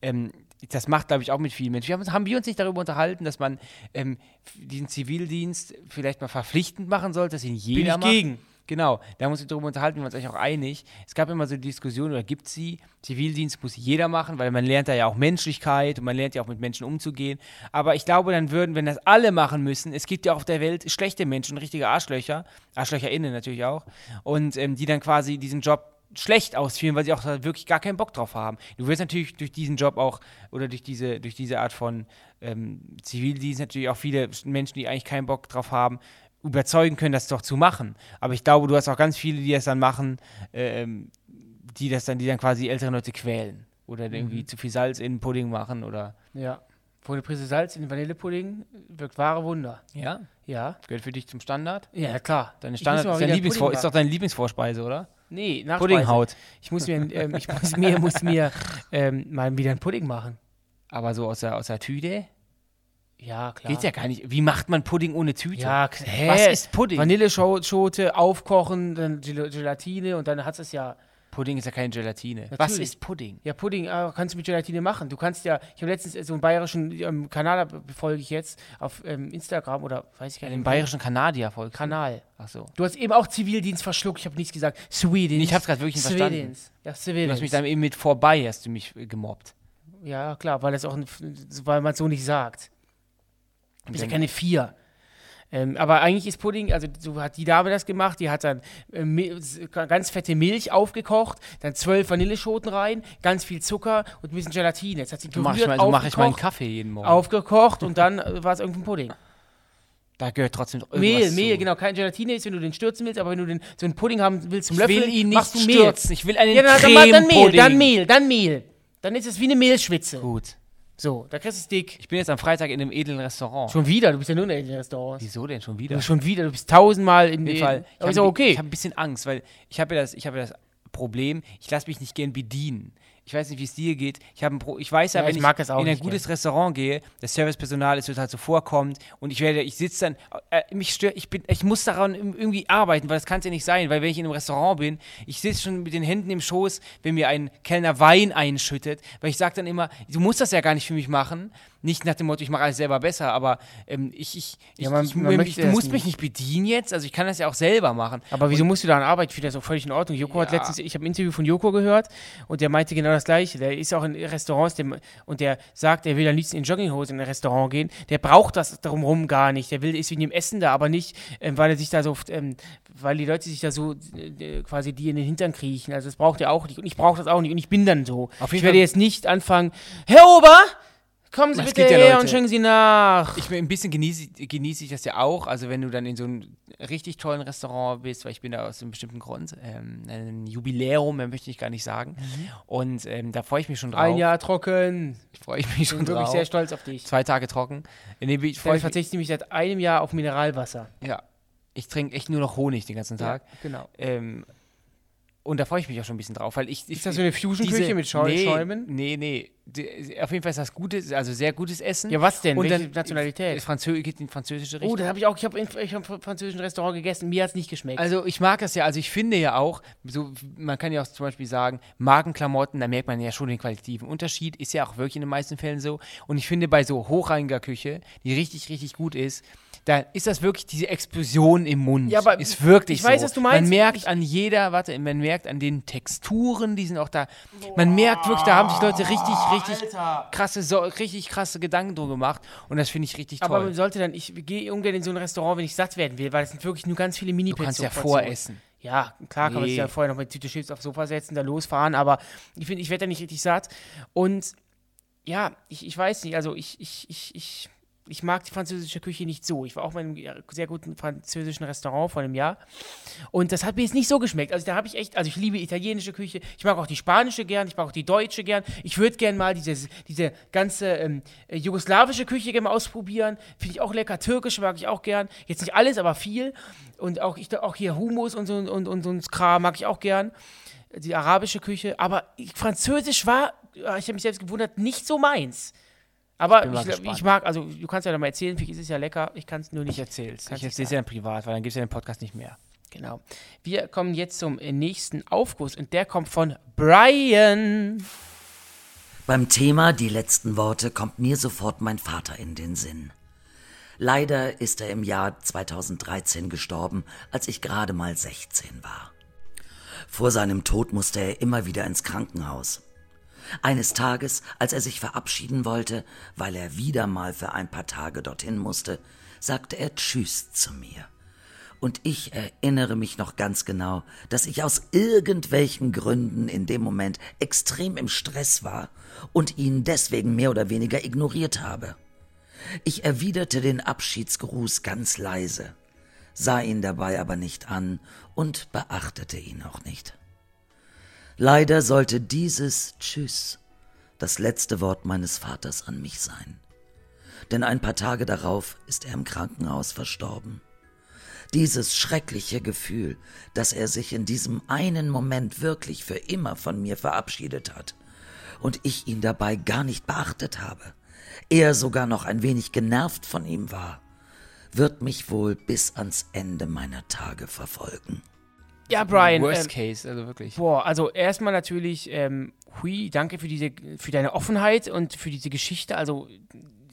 Ähm, das macht, glaube ich, auch mit vielen Menschen. Wir haben, haben wir uns nicht darüber unterhalten, dass man ähm, diesen Zivildienst vielleicht mal verpflichtend machen sollte, dass ihn jeder ich macht? gegen. Genau, da haben wir uns darüber unterhalten, wir waren uns eigentlich auch einig. Es gab immer so die Diskussion, oder gibt sie, Zivildienst muss jeder machen, weil man lernt da ja auch Menschlichkeit und man lernt ja auch mit Menschen umzugehen. Aber ich glaube, dann würden, wenn das alle machen müssen, es gibt ja auf der Welt schlechte Menschen, richtige Arschlöcher, ArschlöcherInnen natürlich auch, und ähm, die dann quasi diesen Job schlecht ausführen, weil sie auch wirklich gar keinen Bock drauf haben. Du wirst natürlich durch diesen Job auch oder durch diese, durch diese Art von ähm, Zivildienst natürlich auch viele Menschen, die eigentlich keinen Bock drauf haben, überzeugen können, das doch zu machen. Aber ich glaube, du hast auch ganz viele, die das dann machen, ähm, die das dann, die dann quasi ältere Leute quälen. Oder irgendwie zu viel Salz in den Pudding machen oder. Ja. Wo eine Prise Salz in den Vanillepudding wirkt wahre Wunder. Ja? Ja. Gehört für dich zum Standard? Ja, klar. Deine Standard ist, dein Lieblingsvor ist doch deine Lieblingsvorspeise, oder? Nee, Nachspeise. Puddinghaut. Ich muss mir, ähm, ich muss mir, muss mir ähm, mal wieder einen Pudding machen. Aber so aus der, aus der Tüte? Ja, klar. Geht ja gar nicht. Wie macht man Pudding ohne Tüte? Ja, hä? Was ist Pudding? Vanilleschote, aufkochen, dann Gel Gelatine und dann hat es ja. Pudding ist ja keine Gelatine. Was Natürlich. ist Pudding? Ja, Pudding äh, kannst du mit Gelatine machen. Du kannst ja, ich habe letztens so einen bayerischen ähm, Kanal befolge ich jetzt auf ähm, Instagram oder weiß ich gar nicht. Den mehr. bayerischen Kanadier folgt. Kanal. Ach so. Du hast eben auch Zivildienst verschluckt, ich habe nichts gesagt. Sweden. Ich hab's grad wirklich nicht verstanden. Zivildienst. Ja, Du Zivildienst. hast mich dann eben mit vorbei, hast du mich äh, gemobbt. Ja, klar, weil das auch, ein, weil man es so nicht sagt. Du bist ja keine Vier. Ähm, aber eigentlich ist Pudding, also so hat die Dame das gemacht, die hat dann äh, s- ganz fette Milch aufgekocht, dann zwölf Vanilleschoten rein, ganz viel Zucker und ein bisschen Gelatine. Jetzt hat sie So mache ich, gerührt, mal, so mach ich meinen aufgekocht, Kaffee jeden Morgen. aufgekocht und dann äh, war es irgendein Pudding. Da gehört trotzdem Mehl, irgendwas Mehl, zu. genau, kein Gelatine ist, wenn du den stürzen willst, aber wenn du den, so einen Pudding haben willst zum Ich Löffeln, will ihn nicht machst du Mehl. stürzen. Ich will einen Ja, dann, dann, dann Mehl, dann Mehl, dann Mehl. Dann ist es wie eine Mehlschwitze. Gut. So, da kriegst du es dick. Ich bin jetzt am Freitag in einem edlen Restaurant. Schon wieder, du bist ja nur in den Restaurants. Wieso denn schon Du wieder? bist schon wieder, du bist tausendmal in dem Fall. Aber ist auch ein- okay. Ich habe ein bisschen Angst, weil ich habe ja das, ich habe ja das Problem, ich lasse mich nicht gern bedienen. Ich weiß nicht, wie es dir geht. Ich, habe ein Pro ich weiß ja, Ja, wenn ich ich, in ein gutes Restaurant gehe, das Servicepersonal ist total zuvorkommend und ich werde, ich sitze dann, äh, mich stört, ich bin, ich muss daran irgendwie arbeiten, weil das kann es ja nicht sein, weil wenn ich in einem Restaurant bin, ich sitze schon mit den Händen im Schoß, wenn mir ein Kellner Wein einschüttet, weil ich sage dann immer, du musst das ja gar nicht für mich machen. Nicht nach dem Motto, ich mache alles selber besser, aber ähm, ich, ich, ich, Ja, man- ich, man ich, du musst mich nicht. nicht bedienen jetzt, also ich kann das ja auch selber machen. Aber wieso musst du daran arbeiten? Ich finde das auch völlig in Ordnung. Joko hat Ja. letztens, ich habe ein Interview von Joko gehört und der meinte genau das Gleiche. Der ist auch in Restaurants der, und der sagt, er will am liebsten in Jogginghose in ein Restaurant gehen. Der braucht das drumherum gar nicht. Der will, ist wegen dem Essen da, aber nicht, ähm, weil er sich da so, ähm, weil die Leute sich da so äh, quasi die in den Hintern kriechen. Also das braucht er auch nicht und ich brauche das auch nicht und ich bin dann so. Auf ich jeden werde Fall- jetzt nicht anfangen, Herr Ober, kommen Sie Es bitte ja her Leute- und schenken Sie nach. Ich ein bisschen genieße, genieße ich das ja auch. Also wenn du dann in so einem richtig tollen Restaurant bist, weil ich bin da aus einem bestimmten Grund, ähm, ein Jubiläum, mehr möchte ich gar nicht sagen. Und ähm, da freue ich mich schon drauf. Mhm. Ein Jahr trocken. freue ich mich Ich schon bin wirklich drauf. sehr stolz auf dich. Zwei Tage trocken. Nee, ich Ich freue mich. verzichte nämlich seit einem Jahr auf Mineralwasser. Ja. Ich trinke echt nur noch Honig den ganzen Tag. genau. Ähm, und da freue ich mich auch schon ein bisschen drauf, weil ich. ich Ist das so eine Fusion-Küche mit Schau nee, Schäumen? Nee, nee. Die, auf jeden Fall ist das gutes, also sehr gutes Essen. Ja, was denn? Und Welche dann Nationalität? Franzö geht in französische Richtung. Oh, da habe ich auch, ich habe ich hab im französischen Restaurant gegessen, mir hat es nicht geschmeckt. Also ich mag das ja, also ich finde ja auch, so, man kann ja auch zum Beispiel sagen, Markenklamotten, da merkt man ja schon den qualitativen Unterschied, ist ja auch wirklich in den meisten Fällen so. Und ich finde bei so hochreiniger Küche, die richtig, richtig gut ist, da ist das wirklich diese Explosion im Mund. Ja, aber ist wirklich ich weiß, so. was du meinst. Man merkt an jeder, warte, man merkt an den Texturen, die sind auch da. Man merkt wirklich, da haben sich Leute richtig, richtig krasse, so, richtig krasse Gedanken drum gemacht. Und das finde ich richtig toll. aber man sollte dann, ich gehe ungern in so ein Restaurant, wenn ich satt werden will, weil es sind wirklich nur ganz viele mini du kannst ja voressen. Ja, klar kann man sich Nee. ja vorher noch mit Tüte Chips aufs Sofa setzen, da losfahren, aber ich finde, ich werde da nicht richtig satt. Und ja, ich, ich weiß nicht, also ich, ich, ich, ich ich mag die französische Küche nicht so. Ich war auch mal in einem sehr guten französischen Restaurant vor einem Jahr. Und das hat mir jetzt nicht so geschmeckt. Also da habe ich echt, also ich liebe italienische Küche. Ich mag auch die spanische gern, ich mag auch die deutsche gern. Ich würde gern mal diese, diese ganze ähm, äh, jugoslawische Küche gerne ausprobieren. Finde ich auch lecker. Türkisch mag ich auch gern. Jetzt nicht alles, aber viel. Und auch, ich, auch hier Hummus und so, und, und so ein Kram mag ich auch gern. Die arabische Küche. Aber Französisch war, ich habe mich selbst gewundert, nicht so meins. Aber ich, gespannt. ich mag, also du kannst ja da mal erzählen, vielleicht ist es ja lecker. Ich kann es nur nicht Ich. Kannst Ich nicht erzähl's ja dann privat, weil dann gibt's ja den Podcast nicht mehr. Genau. Wir kommen jetzt zum äh, nächsten Aufguss und der kommt von Brian. Beim Thema die letzten Worte kommt mir sofort mein Vater in den Sinn. Leider ist er im Jahr 2013 gestorben, als ich gerade mal 16 war. Vor seinem Tod musste er immer wieder ins Krankenhaus. Eines Tages, als er sich verabschieden wollte, weil er wieder mal für ein paar Tage dorthin musste, sagte er Tschüss zu mir. Und ich erinnere mich noch ganz genau, dass ich aus irgendwelchen Gründen in dem Moment extrem im Stress war und ihn deswegen mehr oder weniger ignoriert habe. Ich erwiderte den Abschiedsgruß ganz leise, sah ihn dabei aber nicht an und beachtete ihn auch nicht. Leider sollte dieses Tschüss das letzte Wort meines Vaters an mich sein. Denn ein paar Tage darauf ist er im Krankenhaus verstorben. Dieses schreckliche Gefühl, dass er sich in diesem einen Moment wirklich für immer von mir verabschiedet hat und ich ihn dabei gar nicht beachtet habe, er sogar noch ein wenig genervt von ihm war, wird mich wohl bis ans Ende meiner Tage verfolgen. Ja, Brian. Worst ähm, case, also wirklich. Boah, also erstmal natürlich, ähm, hui, danke für diese, für deine Offenheit und für diese Geschichte. Also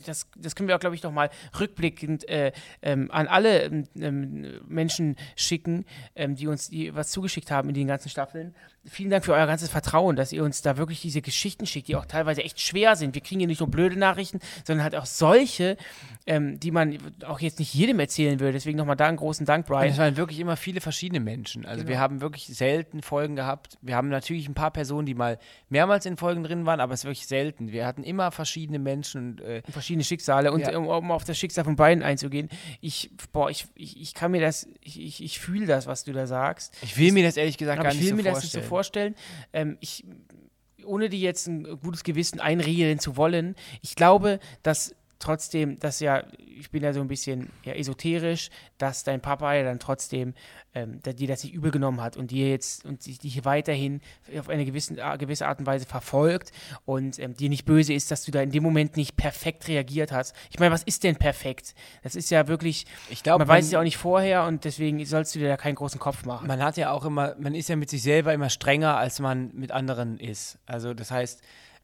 das, das können wir auch, glaube ich, noch mal rückblickend äh, ähm, an alle ähm, ähm, Menschen schicken, ähm, die uns die was zugeschickt haben in den ganzen Staffeln. Vielen Dank für euer ganzes Vertrauen, dass ihr uns da wirklich diese Geschichten schickt, die auch teilweise echt schwer sind. Wir kriegen hier nicht nur blöde Nachrichten, sondern halt auch solche, ähm, die man auch jetzt nicht jedem erzählen würde. Deswegen nochmal da einen großen Dank, Brian. es waren wirklich immer viele verschiedene Menschen. Also wir haben wirklich selten Folgen gehabt. Wir haben natürlich ein paar Personen, die mal mehrmals in Folgen drin waren, aber es ist wirklich selten. Wir hatten immer verschiedene Menschen. Und, äh, verschiedene Schicksale. Und Ja. um, auf das Schicksal von beiden einzugehen, ich, boah, ich, ich, ich kann mir das, ich, ich, ich fühle das, was du da sagst. ich will mir das ehrlich gesagt gar ich nicht will so mir vorstellen. das nicht so vorstellen. Ähm, ich, ohne dir jetzt ein gutes Gewissen einregeln zu wollen, ich glaube, dass trotzdem, dass ja, ich bin ja so ein bisschen ja, esoterisch, dass dein Papa ja dann trotzdem ähm, dir das nicht übel genommen hat und dir jetzt und dich, weiterhin auf eine gewisse, gewisse Art und Weise verfolgt und ähm, dir nicht böse ist, dass du da in dem Moment nicht perfekt reagiert hast. Ich meine, was ist denn perfekt? Das ist ja wirklich, Ich glaube, man weiß es ja auch nicht vorher und deswegen sollst du dir da keinen großen Kopf machen. man hat ja auch immer, man ist ja mit sich selber immer strenger, als man mit anderen ist. Also das heißt,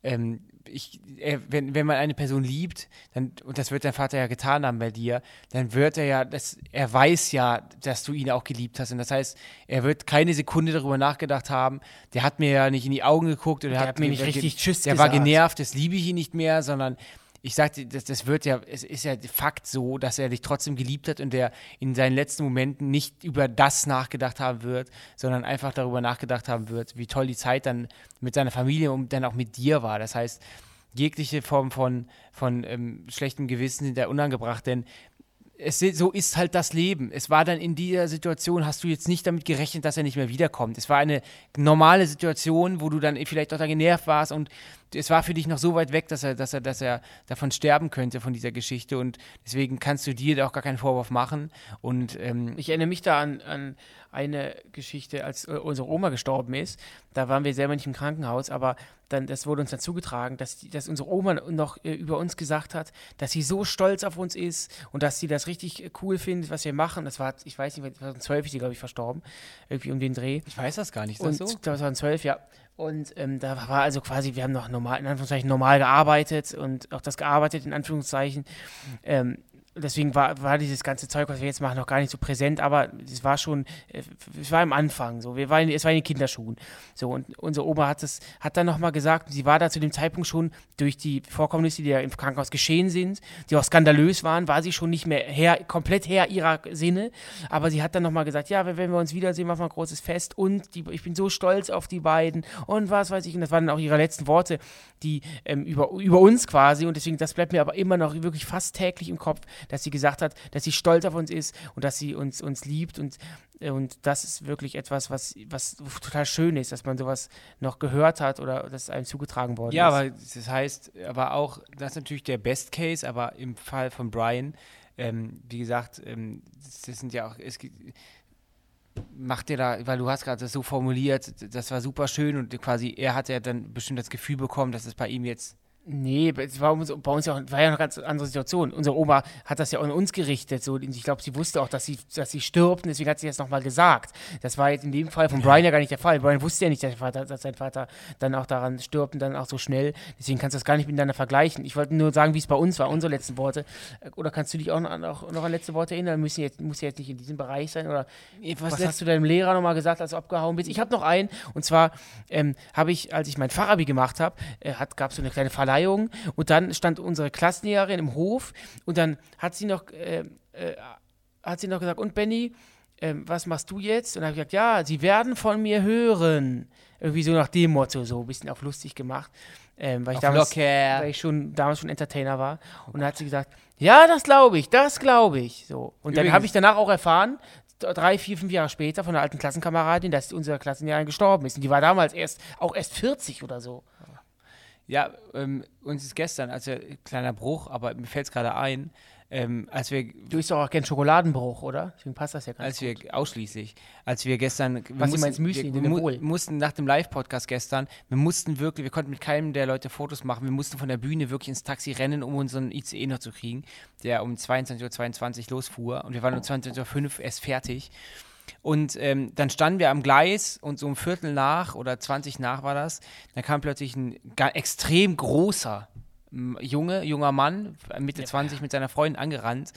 ähm, ich, äh, wenn, wenn man eine Person liebt, dann, und das wird dein Vater ja getan haben bei dir, dann wird er ja, das, er weiß ja, dass du ihn auch geliebt hast. Und das heißt, er wird keine Sekunde darüber nachgedacht haben, der hat mir ja nicht in die Augen geguckt oder Der hat mir nicht der- richtig Tschüss Der war gesagt. genervt, das liebe ich ihn nicht mehr, sondern ich sagte, das, das wird ja, es ist ja de Fakt so, dass er dich trotzdem geliebt hat und der in seinen letzten Momenten nicht über das nachgedacht haben wird, sondern einfach darüber nachgedacht haben wird, wie toll die Zeit dann mit seiner Familie und dann auch mit dir war. Das heißt, jegliche Form von, von ähm, schlechtem Gewissen sind da unangebracht, denn es, so ist halt das Leben. Es war dann in dieser Situation, hast du jetzt nicht damit gerechnet, dass er nicht mehr wiederkommt. Es war eine normale Situation, wo du dann vielleicht auch da genervt warst und es war für dich noch so weit weg, dass er, dass er, dass er davon sterben könnte, von dieser Geschichte. Und deswegen kannst du dir da auch gar keinen Vorwurf machen. Und ähm, Ich erinnere mich da an, an eine Geschichte, als äh, unsere Oma gestorben ist. Da waren wir selber nicht im Krankenhaus, aber dann, das wurde uns dann zugetragen, dass, die, dass unsere Oma noch äh, über uns gesagt hat, dass sie so stolz auf uns ist und dass sie das richtig äh, cool findet, was wir machen. Das war, ich weiß nicht, 2012 ist sie, glaube ich, verstorben. Irgendwie um den Dreh. ich weiß das gar nicht. Ist Und das so? 2012, ja. Und ähm, da war also quasi, wir haben noch normal, in Anführungszeichen normal gearbeitet und auch das gearbeitet, in Anführungszeichen. Ähm, deswegen war, war dieses ganze Zeug, was wir jetzt machen, noch gar nicht so präsent, aber es war schon, äh, es war im Anfang so. Wir waren, es war in den Kinderschuhen. So, und unsere Oma hat es, hat dann nochmal gesagt, sie war da zu dem Zeitpunkt schon durch die Vorkommnisse, die ja im Krankenhaus geschehen sind, die auch skandalös waren, war sie schon nicht mehr her, komplett her ihrer Sinne. Aber sie hat dann nochmal gesagt, ja, wenn wir uns wiedersehen, machen wir ein großes Fest und die, ich bin so stolz auf die beiden und was weiß ich. Und das waren auch ihre letzten Worte, die ähm, über, über uns quasi. Und deswegen, das bleibt mir aber immer noch wirklich fast täglich im Kopf, dass sie gesagt hat, dass sie stolz auf uns ist und dass sie uns, uns liebt und und das ist wirklich etwas, was, was total schön ist, dass man sowas noch gehört hat oder dass einem zugetragen worden ja, ist. Ja, aber das heißt, aber auch, das ist natürlich der Best Case, aber im Fall von Brian, ähm, wie gesagt, ähm, das sind ja auch, es macht dir da, weil du hast gerade das so formuliert, das war super schön und quasi, er hat ja dann bestimmt das Gefühl bekommen, dass es bei ihm jetzt Nee, es war bei uns ja war ja eine ganz andere Situation. Unsere Oma hat das ja auch an uns gerichtet. So. Ich glaube, sie wusste auch, dass sie, dass sie stirbt und deswegen hat sie das nochmal gesagt. Das war jetzt in dem Fall von Brian ja gar nicht der Fall. Brian wusste ja nicht, dass, Vater, dass sein Vater dann auch daran stirbt und dann auch so schnell. Deswegen kannst du das gar nicht miteinander vergleichen. Ich wollte nur sagen, wie es bei uns war, unsere letzten Worte. Oder kannst du dich auch noch, noch, an letzte Worte erinnern? Müssen jetzt, muss ja jetzt nicht in diesem Bereich sein. Oder was, was hast du deinem Lehrer nochmal gesagt, als du abgehauen bist? Ich habe noch einen. Und zwar ähm, habe ich, als ich mein Fachabi gemacht habe, äh, gab es so eine kleine Verleihung und dann stand unsere Klassenlehrerin im Hof und dann hat sie noch, äh, äh, hat sie noch gesagt, und Benny, äh, was machst du jetzt? Und dann habe ich gesagt, ja, sie werden von mir hören. Irgendwie so nach dem Motto, so ein bisschen auf lustig gemacht. Ähm, weil, ich damals, weil ich schon damals schon Entertainer war. Und dann hat sie gesagt, ja, das glaube ich, das glaube ich. So. Und dann habe ich danach auch erfahren, drei, vier, fünf Jahre später von einer alten Klassenkameradin, dass unsere Klassenlehrerin gestorben ist. Und die war damals erst auch erst 40 oder so. Ja, ähm, uns ist gestern, also kleiner Bruch, aber mir fällt es gerade ein, ähm, als wir. Du isst doch auch gern Schokoladenbruch, oder? Deswegen passt das ja ganz als gut. wir ausschließlich, als wir gestern. Wir Was mussten, meinst Müsli, wir, mu Bol? mussten nach dem Live-Podcast gestern, wir mussten wirklich, wir konnten mit keinem der Leute Fotos machen, wir mussten von der Bühne wirklich ins Taxi rennen, um unseren ICE noch zu kriegen, der um 22.22 Uhr losfuhr und wir waren um 22.05 Uhr erst fertig. Und ähm, dann standen wir am Gleis und so um Viertel nach oder 20 nach war das, dann kam plötzlich ein extrem großer Junge, junger Mann, Mitte ja. 20 mit seiner Freundin angerannt.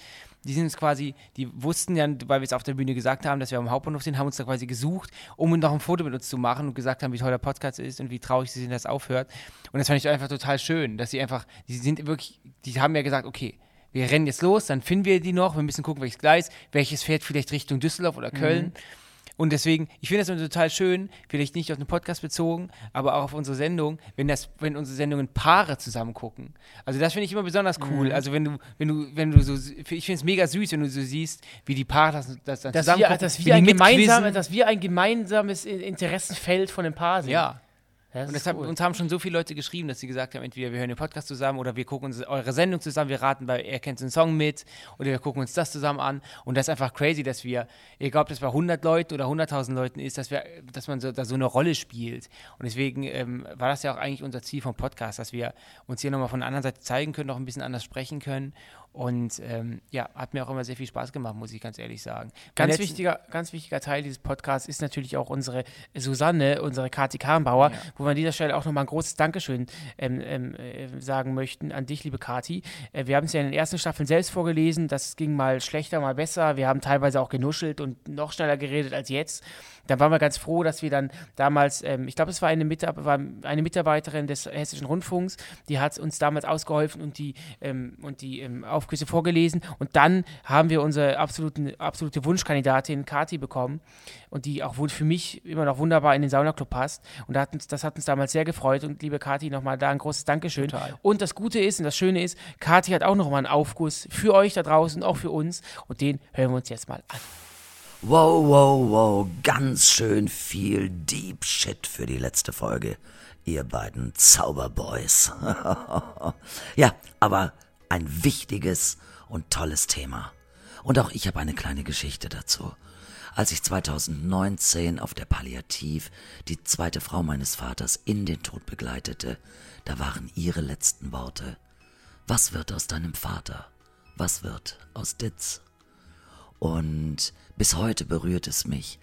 Die sind uns quasi, die wussten ja, weil wir es auf der Bühne gesagt haben, dass wir am Hauptbahnhof sind, haben uns da quasi gesucht, um noch ein Foto mit uns zu machen und gesagt haben, wie toll der Podcast ist und wie traurig sie sind, dass es aufhört. Und das fand ich einfach total schön, dass sie einfach, die sind wirklich, die haben ja gesagt, okay, wir rennen jetzt los, dann finden wir die noch, wir müssen gucken, welches Gleis, welches fährt vielleicht Richtung Düsseldorf oder Köln. Mhm. Und deswegen, ich finde das total schön, vielleicht nicht auf den Podcast bezogen, aber auch auf unsere Sendung, wenn das, wenn unsere Sendungen Paare zusammen gucken. Also das finde ich immer besonders cool. Mhm. Also wenn du, wenn du, wenn du so, ich finde es mega süß, wenn du so siehst, wie die Paare das, das dann dass zusammen wir, gucken, dass, wir ein gemeinsam, dass wir ein gemeinsames Interessenfeld von dem Paar sind. Ja. Das und deshalb, cool. uns haben schon so viele Leute geschrieben, dass sie gesagt haben, entweder wir hören den Podcast zusammen oder wir gucken uns eure Sendung zusammen, wir raten bei Er kennt den Song mit oder wir gucken uns das zusammen an. Und das ist einfach crazy, dass wir, egal ob das bei 100 Leuten oder 100.000 Leuten ist, dass, wir, dass man so, da so eine Rolle spielt. Und deswegen ähm, war das ja auch eigentlich unser Ziel vom Podcast, dass wir uns hier nochmal von der anderen Seite zeigen können, noch ein bisschen anders sprechen können und ähm, ja, hat mir auch immer sehr viel Spaß gemacht, muss ich ganz ehrlich sagen. Ganz wichtiger, ganz wichtiger Teil dieses Podcasts ist natürlich auch unsere Susanne, unsere Kati Karnbauer, ja. wo wir an dieser Stelle auch nochmal ein großes Dankeschön ähm, ähm, äh, sagen möchten an dich, liebe Kati. Äh, wir haben es ja in den ersten Staffeln selbst vorgelesen, das ging mal schlechter, mal besser. Wir haben teilweise auch genuschelt und noch schneller geredet als jetzt da waren wir ganz froh, dass wir dann damals, ähm, ich glaube, es war eine, Mitab war eine, Mitarbeiterin des Hessischen Rundfunks, die hat uns damals ausgeholfen und die, ähm, und die ähm, Aufgüsse vorgelesen. Und dann haben wir unsere absoluten, absolute Wunschkandidatin Kati bekommen und die auch wohl für mich immer noch wunderbar in den Saunaclub passt. Und das hat uns, das hat uns damals sehr gefreut. Und liebe Kati, nochmal da ein großes Dankeschön. Total. Und das Gute ist und das Schöne ist, Kati hat auch nochmal einen Aufguss für euch da draußen, auch für uns. Und den hören wir uns jetzt mal an. Wow, wow, wow, ganz schön viel Deep Shit für die letzte Folge, ihr beiden Zauberboys. ja, aber ein wichtiges und tolles Thema. Und auch ich habe eine kleine Geschichte dazu. Als ich 2019 auf der Palliativ die zweite Frau meines Vaters in den Tod begleitete, da waren ihre letzten Worte. Was wird aus deinem Vater? Was wird aus Ditz? Und bis heute berührt es mich,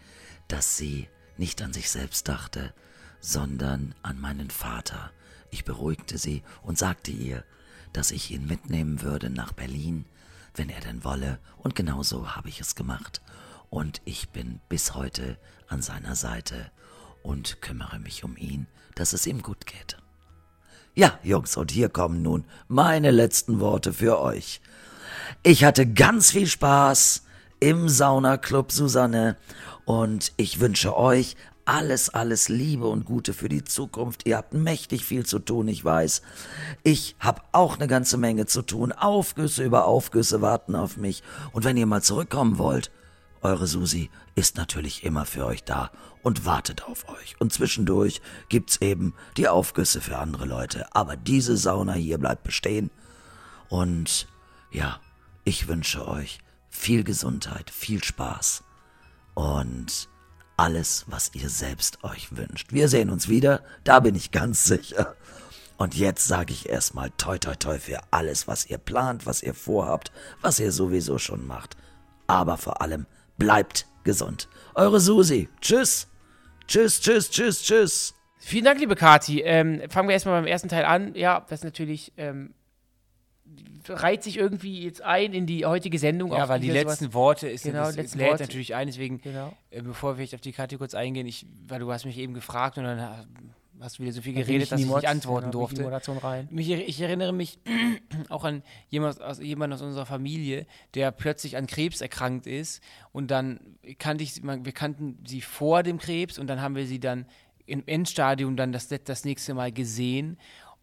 dass sie nicht an sich selbst dachte, sondern an meinen Vater. Ich beruhigte sie und sagte ihr, dass ich ihn mitnehmen würde nach Berlin, wenn er denn wolle. Und genau so habe ich es gemacht. Und ich bin bis heute an seiner Seite und kümmere mich um ihn, dass es ihm gut geht. Ja, Jungs, und hier kommen nun meine letzten Worte für euch. Ich hatte ganz viel Spaß im Saunaclub Susanne und ich wünsche euch alles, alles Liebe und Gute für die Zukunft. Ihr habt mächtig viel zu tun, ich weiß. Ich habe auch eine ganze Menge zu tun. Aufgüsse über Aufgüsse warten auf mich. Und wenn ihr mal zurückkommen wollt, eure Susi ist natürlich immer für euch da und wartet auf euch. Und zwischendurch gibt's eben die Aufgüsse für andere Leute. Aber diese Sauna hier bleibt bestehen. Und ja, ich wünsche euch viel Gesundheit, viel Spaß und alles, was ihr selbst euch wünscht. Wir sehen uns wieder, da bin ich ganz sicher. Und jetzt sage ich erstmal toi toi toi für alles, was ihr plant, was ihr vorhabt, was ihr sowieso schon macht. Aber vor allem bleibt gesund. Eure Susi. Tschüss. Tschüss, tschüss, tschüss, tschüss. Vielen Dank, liebe Kati. Ähm, fangen wir erstmal beim ersten Teil an. Ja, das ist natürlich ähm, reiht sich irgendwie jetzt ein in die heutige Sendung. Ja, weil die letzten sowas- Worte ist Genau, das letzten lädt Worte. natürlich ein, deswegen, Genau. äh, bevor wir jetzt auf die Karte kurz eingehen, ich, weil du hast mich eben gefragt und dann hast du wieder so viel geredet, dass ich nicht antworten genau, durfte. Mich, ich erinnere mich auch an jemand aus, jemand aus unserer Familie, der plötzlich an Krebs erkrankt ist und dann kannte ich, wir kannten sie vor dem Krebs und dann haben wir sie dann im Endstadium dann das, das nächste Mal gesehen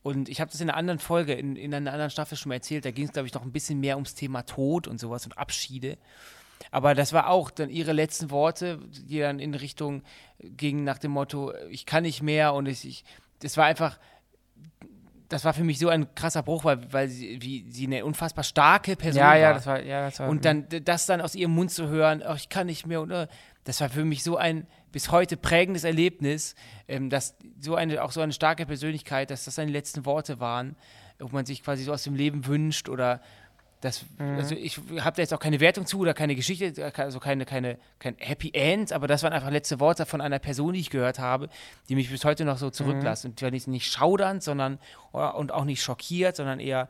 und ich habe das in einer anderen Folge, in, in einer anderen Staffel schon mal erzählt, da ging es glaube ich noch ein bisschen mehr ums Thema Tod und sowas und Abschiede. Aber das war auch dann ihre letzten Worte, die dann in Richtung gingen nach dem Motto, ich kann nicht mehr und ich, ich das war einfach, das war für mich so ein krasser Bruch, weil, weil sie, wie, sie eine unfassbar starke Person Ja, war. ja, das war, ja, das war. Und dann das dann aus ihrem Mund zu hören, oh, ich kann nicht mehr, und, äh, das war für mich so ein bis heute prägendes Erlebnis, ähm, dass so eine, auch so eine starke Persönlichkeit, dass das seine letzten Worte waren, wo man sich quasi so aus dem Leben wünscht oder das, Mhm. also ich habe da jetzt auch keine Wertung zu oder keine Geschichte, also keine, keine, kein Happy End, aber das waren einfach letzte Worte von einer Person, die ich gehört habe, die mich bis heute noch so zurücklassen. Und zwar nicht, nicht schaudernd, sondern und auch nicht schockiert, sondern eher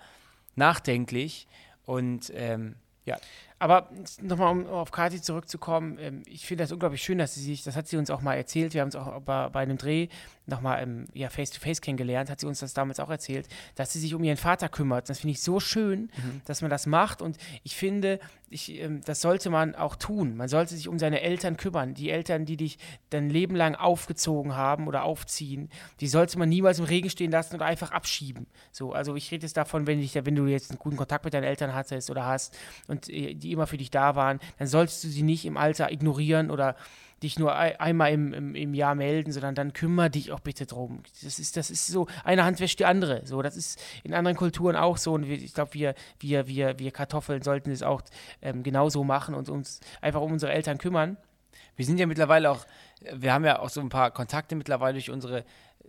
nachdenklich. Und ähm, ja, Aber nochmal, um auf Kati zurückzukommen, ähm, ich finde das unglaublich schön, dass sie sich, das hat sie uns auch mal erzählt, wir haben es auch bei, bei einem Dreh nochmal ähm, ja, face-to-face kennengelernt, hat sie uns das damals auch erzählt, dass sie sich um ihren Vater kümmert. Das finde ich so schön, dass man das macht und ich finde, ich, ähm, das sollte man auch tun. Man sollte sich um seine Eltern kümmern. Die Eltern, die dich dein Leben lang aufgezogen haben oder aufziehen, die sollte man niemals im Regen stehen lassen oder einfach abschieben. So, also ich rede jetzt davon, wenn, dich, wenn du jetzt einen guten Kontakt mit deinen Eltern hattest oder hast und äh, die immer für dich da waren, dann solltest du sie nicht im Alter ignorieren oder dich nur ei- einmal im, im, im Jahr melden, sondern dann kümmere dich auch bitte drum. Das ist, das ist so, eine Hand wäscht die andere. So, das ist in anderen Kulturen auch so. Und wir, ich glaube, wir, wir, wir, wir Kartoffeln sollten es auch ähm, genauso machen und uns einfach um unsere Eltern kümmern. Wir sind ja mittlerweile auch, wir haben ja auch so ein paar Kontakte mittlerweile durch unsere,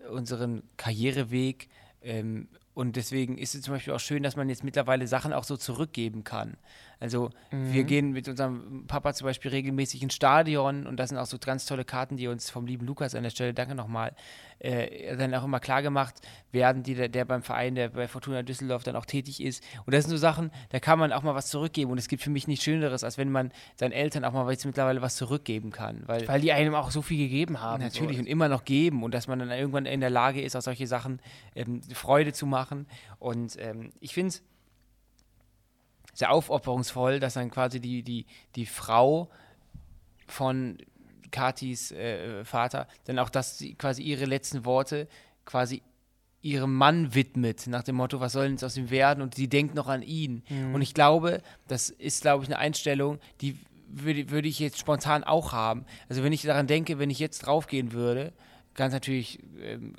unseren Karriereweg. Ähm, und deswegen ist es zum Beispiel auch schön, dass man jetzt mittlerweile Sachen auch so zurückgeben kann. Also wir gehen mit unserem Papa zum Beispiel regelmäßig ins Stadion und das sind auch so ganz tolle Karten, die uns vom lieben Lukas an der Stelle, danke nochmal, äh, dann auch immer klar gemacht werden, die der, der beim Verein, der bei Fortuna Düsseldorf dann auch tätig ist. Und das sind so Sachen, da kann man auch mal was zurückgeben. Und es gibt für mich nichts Schöneres, als wenn man seinen Eltern auch mal jetzt mittlerweile was zurückgeben kann. Weil, Weil die einem auch so viel gegeben haben. natürlich So. und immer noch geben und dass man dann irgendwann in der Lage ist, aus solche Sachen ähm, Freude zu machen. Und ähm, ich finde es sehr aufopferungsvoll, dass dann quasi die, die, die Frau von Katis äh, Vater dann auch das sie quasi ihre letzten Worte quasi ihrem Mann widmet, nach dem Motto, was soll denn jetzt aus ihm werden? Und sie denkt noch an ihn. Und ich glaube, das ist, glaube ich, eine Einstellung, die würde, würde ich jetzt spontan auch haben. Also wenn ich daran denke, wenn ich jetzt draufgehen würde, ganz natürlich, ähm,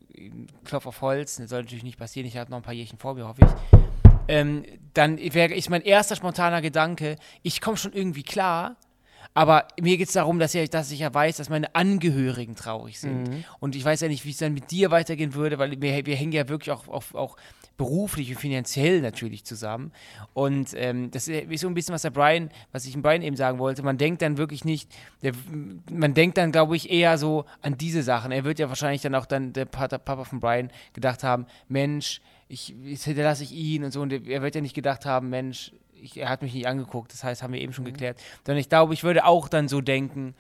Klopf auf Holz, das soll natürlich nicht passieren, ich habe noch ein paar Jährchen vor mir, hoffe ich. Ähm, dann wäre ich mein erster spontaner Gedanke, ich komme schon irgendwie klar, aber mir geht es darum, dass, ich, dass ich ja weiß, dass meine Angehörigen traurig sind. Und ich weiß ja nicht, wie es dann mit dir weitergehen würde, weil wir, wir hängen ja wirklich auch, auch, auch beruflich und finanziell natürlich zusammen. Und ähm, das ist so ein bisschen, was der Brian, was ich dem Brian eben sagen wollte. Man denkt dann wirklich nicht, der, man denkt dann, glaube ich, eher so an diese Sachen. Er wird ja wahrscheinlich dann auch dann, der Papa von Brian, gedacht haben, Mensch, ich, jetzt hinterlasse ich ihn und so. Und er wird ja nicht gedacht haben, Mensch, ich, er hat mich nicht angeguckt. Das heißt, haben wir eben schon geklärt. Sondern ich glaube, ich würde auch dann so denken,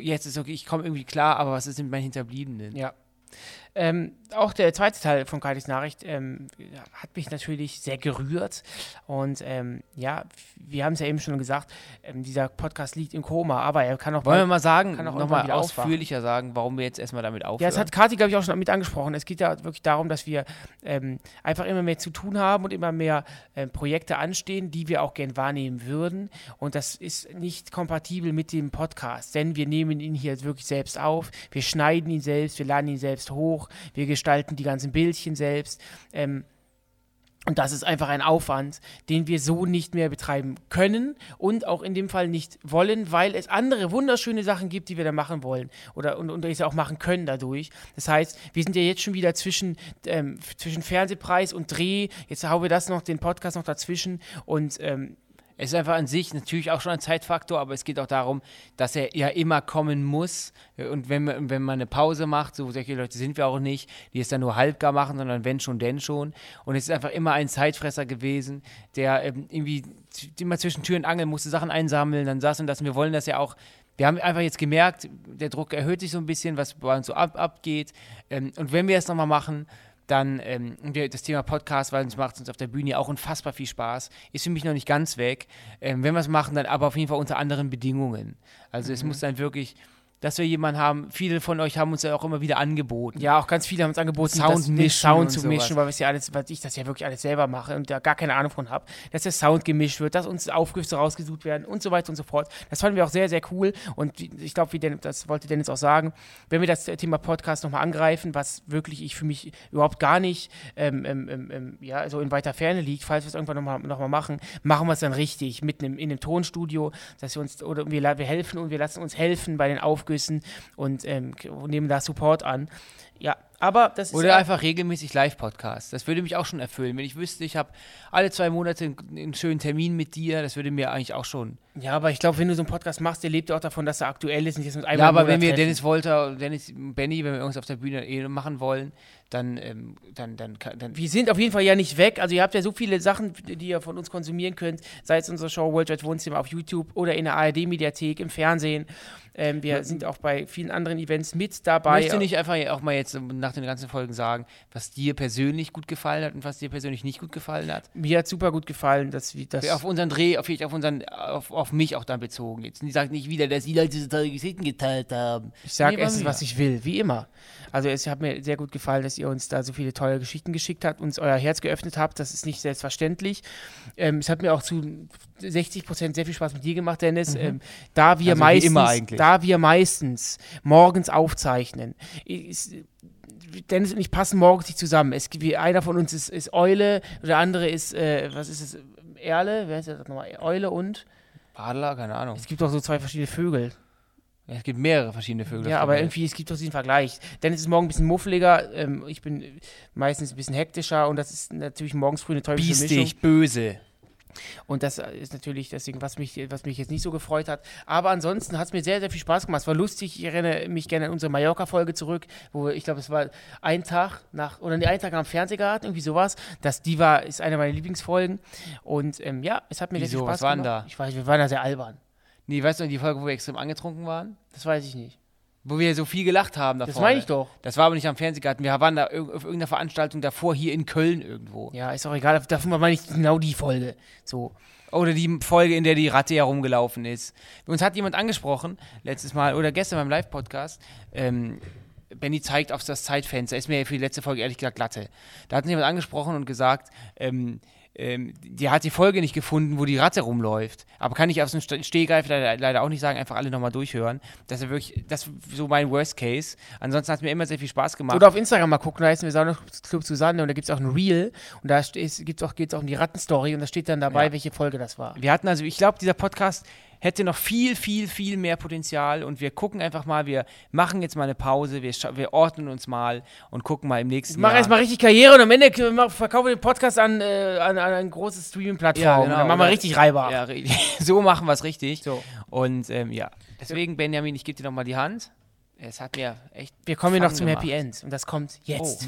jetzt ist okay, ich komme irgendwie klar, aber was ist mit meinen Hinterbliebenen? Ja. Ähm, auch der zweite Teil von Kaitis Nachricht ähm, hat mich natürlich sehr gerührt. Und ähm, ja, wir haben es ja eben schon gesagt, ähm, dieser Podcast liegt im Koma, aber er kann auch. Wollen wir mal sagen, kann auch nochmal ausführlicher sagen, warum wir jetzt erstmal damit aufhören? Ja, das hat Kathi, glaube ich, auch schon mit angesprochen. Es geht ja wirklich darum, dass wir ähm, einfach immer mehr zu tun haben und immer mehr ähm, Projekte anstehen, die wir auch gern wahrnehmen würden. Und das ist nicht kompatibel mit dem Podcast, denn wir nehmen ihn hier wirklich selbst auf, wir schneiden ihn selbst, wir laden ihn selbst hoch, wir gestalten die ganzen Bildchen selbst. Ähm, und das ist einfach ein Aufwand, den wir so nicht mehr betreiben können und auch in dem Fall nicht wollen, weil es andere wunderschöne Sachen gibt, die wir da machen wollen oder und, und es auch machen können dadurch. Das heißt, wir sind ja jetzt schon wieder zwischen, ähm, zwischen Fernsehpreis und Dreh. Jetzt haben wir das noch, den Podcast noch dazwischen und ähm, Es ist einfach an sich natürlich auch schon ein Zeitfaktor, aber es geht auch darum, dass er ja immer kommen muss. Und wenn man, wenn man eine Pause macht, so solche Leute sind wir auch nicht, die es dann nur halbgar machen, sondern wenn schon, denn schon. Und es ist einfach immer ein Zeitfresser gewesen, der ähm, irgendwie immer zwischen Tür und Angel musste Sachen einsammeln, dann saß und das. Und wir wollen das ja auch. Wir haben einfach jetzt gemerkt, der Druck erhöht sich so ein bisschen, was bei uns so ab, abgeht. Ähm, und wenn wir es nochmal machen, dann ähm, das Thema Podcast, weil uns macht uns auf der Bühne auch unfassbar viel Spaß, ist für mich noch nicht ganz weg. Ähm, wenn wir es machen, dann aber auf jeden Fall unter anderen Bedingungen. Also es muss dann wirklich, dass wir jemanden haben, viele von euch haben uns ja auch immer wieder angeboten. Ja, auch ganz viele haben uns angeboten, Sound das, mischen Sound und zu sowas. mischen, weil, ja alles, weil ich das ja wirklich alles selber mache und da gar keine Ahnung von habe, dass der Sound gemischt wird, dass uns Aufgüsse rausgesucht werden und so weiter und so fort. Das fanden wir auch sehr, sehr cool und ich glaube, wie Dennis, das wollte Dennis auch sagen, wenn wir das Thema Podcast nochmal angreifen, was wirklich ich für mich überhaupt gar nicht ähm, ähm, ähm, ähm, ja, so in weiter Ferne liegt, falls wir es irgendwann nochmal noch mal machen, machen wir es dann richtig, mitten im, in dem Tonstudio, dass wir uns, oder wir, wir helfen und wir lassen uns helfen bei den Aufgüssen und ähm, nehmen da Support an. Ja, aber das ist Oder ja, einfach regelmäßig Live-Podcasts. Das würde mich auch schon erfüllen. Wenn ich wüsste, ich habe alle zwei Monate einen, einen schönen Termin mit dir, das würde mir eigentlich auch schon. Ja, aber ich glaube, wenn du so einen Podcast machst, der lebt ja auch davon, dass er aktuell ist und jetzt mit einem Ja, aber wenn wir Dennis Wolter, Dennis Benny, wenn wir irgendwas auf der Bühne eh machen wollen, dann, ähm, dann, dann, dann Wir sind auf jeden Fall ja nicht weg. Also ihr habt ja so viele Sachen, die ihr von uns konsumieren könnt, sei es unsere Show World Wide Wohnzimmer auf YouTube oder in der ARD-Mediathek, im Fernsehen. Ähm, wir sind auch bei vielen anderen Events mit dabei. Möchtest du nicht einfach auch mal jetzt nach den ganzen Folgen sagen, was dir persönlich gut gefallen hat und was dir persönlich nicht gut gefallen hat? Mir hat super gut gefallen, dass wir das. Auf unseren Dreh, auf, auf, unseren, auf, auf mich auch dann bezogen. Jetzt sagt nicht wieder, dass die Leute diese Geschichten geteilt haben. Ich sage Nee, mir. was ich will, wie immer. Also es hat mir sehr gut gefallen, dass ihr uns da so viele tolle Geschichten geschickt habt, uns euer Herz geöffnet habt. Das ist nicht selbstverständlich. Ähm, es hat mir auch zu 60 Prozent sehr viel Spaß mit dir gemacht, Dennis. Ähm, da wir Also meistens, da wir meistens morgens aufzeichnen, ist, Dennis und ich passen morgens nicht zusammen. Es einer von uns ist, ist Eule, der andere ist, äh, was ist es, Erle, wer ist das nochmal? Eule und? Adler, keine Ahnung. Es gibt auch so zwei verschiedene Vögel. Es gibt mehrere verschiedene Vögel. Ja, aber irgendwie, es gibt doch diesen Vergleich. Dennis ist morgen ein bisschen muffeliger, ähm, ich bin meistens ein bisschen hektischer und das ist natürlich morgens früh eine teuflische Mischung. Biestig, böse. Und das ist natürlich deswegen, was mich, was mich jetzt nicht so gefreut hat. Aber ansonsten hat es mir sehr, sehr viel Spaß gemacht. Es war lustig. Ich erinnere mich gerne an unsere Mallorca-Folge zurück, wo ich glaube, es war ein Tag nach, oder nee, ein Tag am Fernsehgarten, irgendwie sowas. Das, die war, ist eine meiner Lieblingsfolgen. Und ähm, ja, es hat mir sehr Wieso? viel Spaß Was denn gemacht. da? Ich weiß, wir waren da sehr albern. Nee, weißt du, die Folge, wo wir extrem angetrunken waren? Das weiß ich nicht. Wo wir so viel gelacht haben davor. Das meine ich doch. Das war aber nicht am Fernsehgarten. Wir waren da irg- auf irgendeiner Veranstaltung davor hier in Köln irgendwo. Ja, ist auch egal. Davon meine ich genau die Folge. So. Oder die Folge, in der die Ratte herumgelaufen ist. Uns hat jemand angesprochen, letztes Mal oder gestern beim Live-Podcast, ähm, Benny zeigt auf das Zeitfenster, ist mir für die letzte Folge ehrlich gesagt glatte. Da hat uns jemand angesprochen und gesagt, ähm, ähm, der hat die Folge nicht gefunden, wo die Ratte rumläuft. Aber kann ich aus dem Ste- Stehgreif leider, leider auch nicht sagen, einfach alle nochmal durchhören. Das ist wirklich, das ist so mein Worst Case. Ansonsten hat es mir immer sehr viel Spaß gemacht. Oder auf Instagram mal gucken, da heißen wir Sauna Club Susanne und da gibt es auch ein Reel und da geht es auch, geht's auch um die Rattenstory und da steht dann dabei, Ja. welche Folge das war. Wir hatten also, ich glaube, dieser Podcast hätte noch viel, viel, viel mehr Potenzial und wir gucken einfach mal, wir machen jetzt mal eine Pause, wir, wir ordnen uns mal und gucken mal im nächsten Mach Jahr. erstmal richtig Karriere und am Ende mach- verkaufen wir den Podcast an, äh, an, an eine große Streaming-Plattform. Ja, genau, Dann machen wir richtig reibbar. Ja, so machen wir es richtig. So. Und ähm, ja, deswegen, Benjamin, ich gebe dir nochmal die Hand. Es hat mir echt. Wir kommen hier noch zum gemacht. Happy End und das kommt jetzt.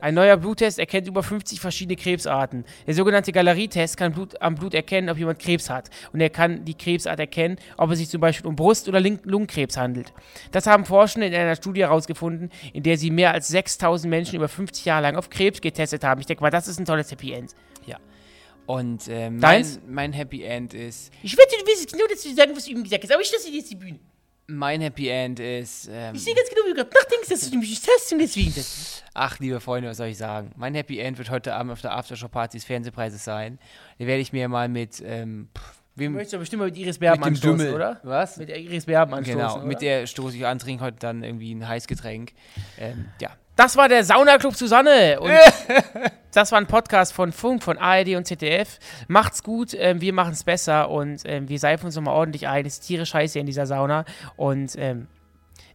Ein neuer Bluttest erkennt über 50 verschiedene Krebsarten. Der sogenannte Galerietest kann Blut, am Blut erkennen, ob jemand Krebs hat. Und er kann die Krebsart erkennen, ob es sich zum Beispiel um Brust- oder Lung- Lungenkrebs handelt. Das haben Forschende in einer Studie herausgefunden, in der sie mehr als 6000 Menschen über 50 Jahre lang auf Krebs getestet haben. Ich denke mal, das ist ein tolles Happy End. Und ähm, mein, Deins? mein Happy End ist. Ich wette, du willst nur, dass du sagen, was du ihm gesagt hast, aber ich lasse dir jetzt die Bühne. Mein Happy End ist. Ähm, Ich sehe ganz genau, wie du gerade nachdenkst, dass du mich testest und deswegen das. ach, liebe Freunde, was soll ich sagen? Mein Happy End wird heute Abend auf der Aftershow-Party des Fernsehpreises sein. Da werde ich mir mal mit. Ähm, pff, Du wem, möchtest doch bestimmt mal mit Iris Berben mit dem anstoßen, Dümmel. oder? Was? Mit Iris Berben anstoßen, Genau, oder? mit der stoße ich an, trinke heute dann irgendwie ein Heißgetränk. Ähm, ja. Das war der Saunaclub Susanne. Und das war ein Podcast von Funk, von ARD und ZDF. Macht's gut, ähm, wir machen's besser und ähm, wir seifen uns nochmal ordentlich ein. Es ist tierisch scheiße in dieser Sauna. Und ähm,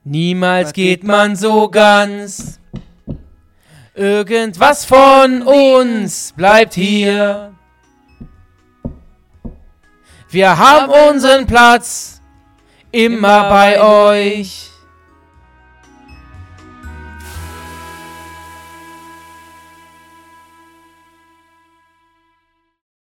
niemals geht man so ganz. Irgendwas von uns bleibt hier. Wir haben unseren Platz immer bei euch.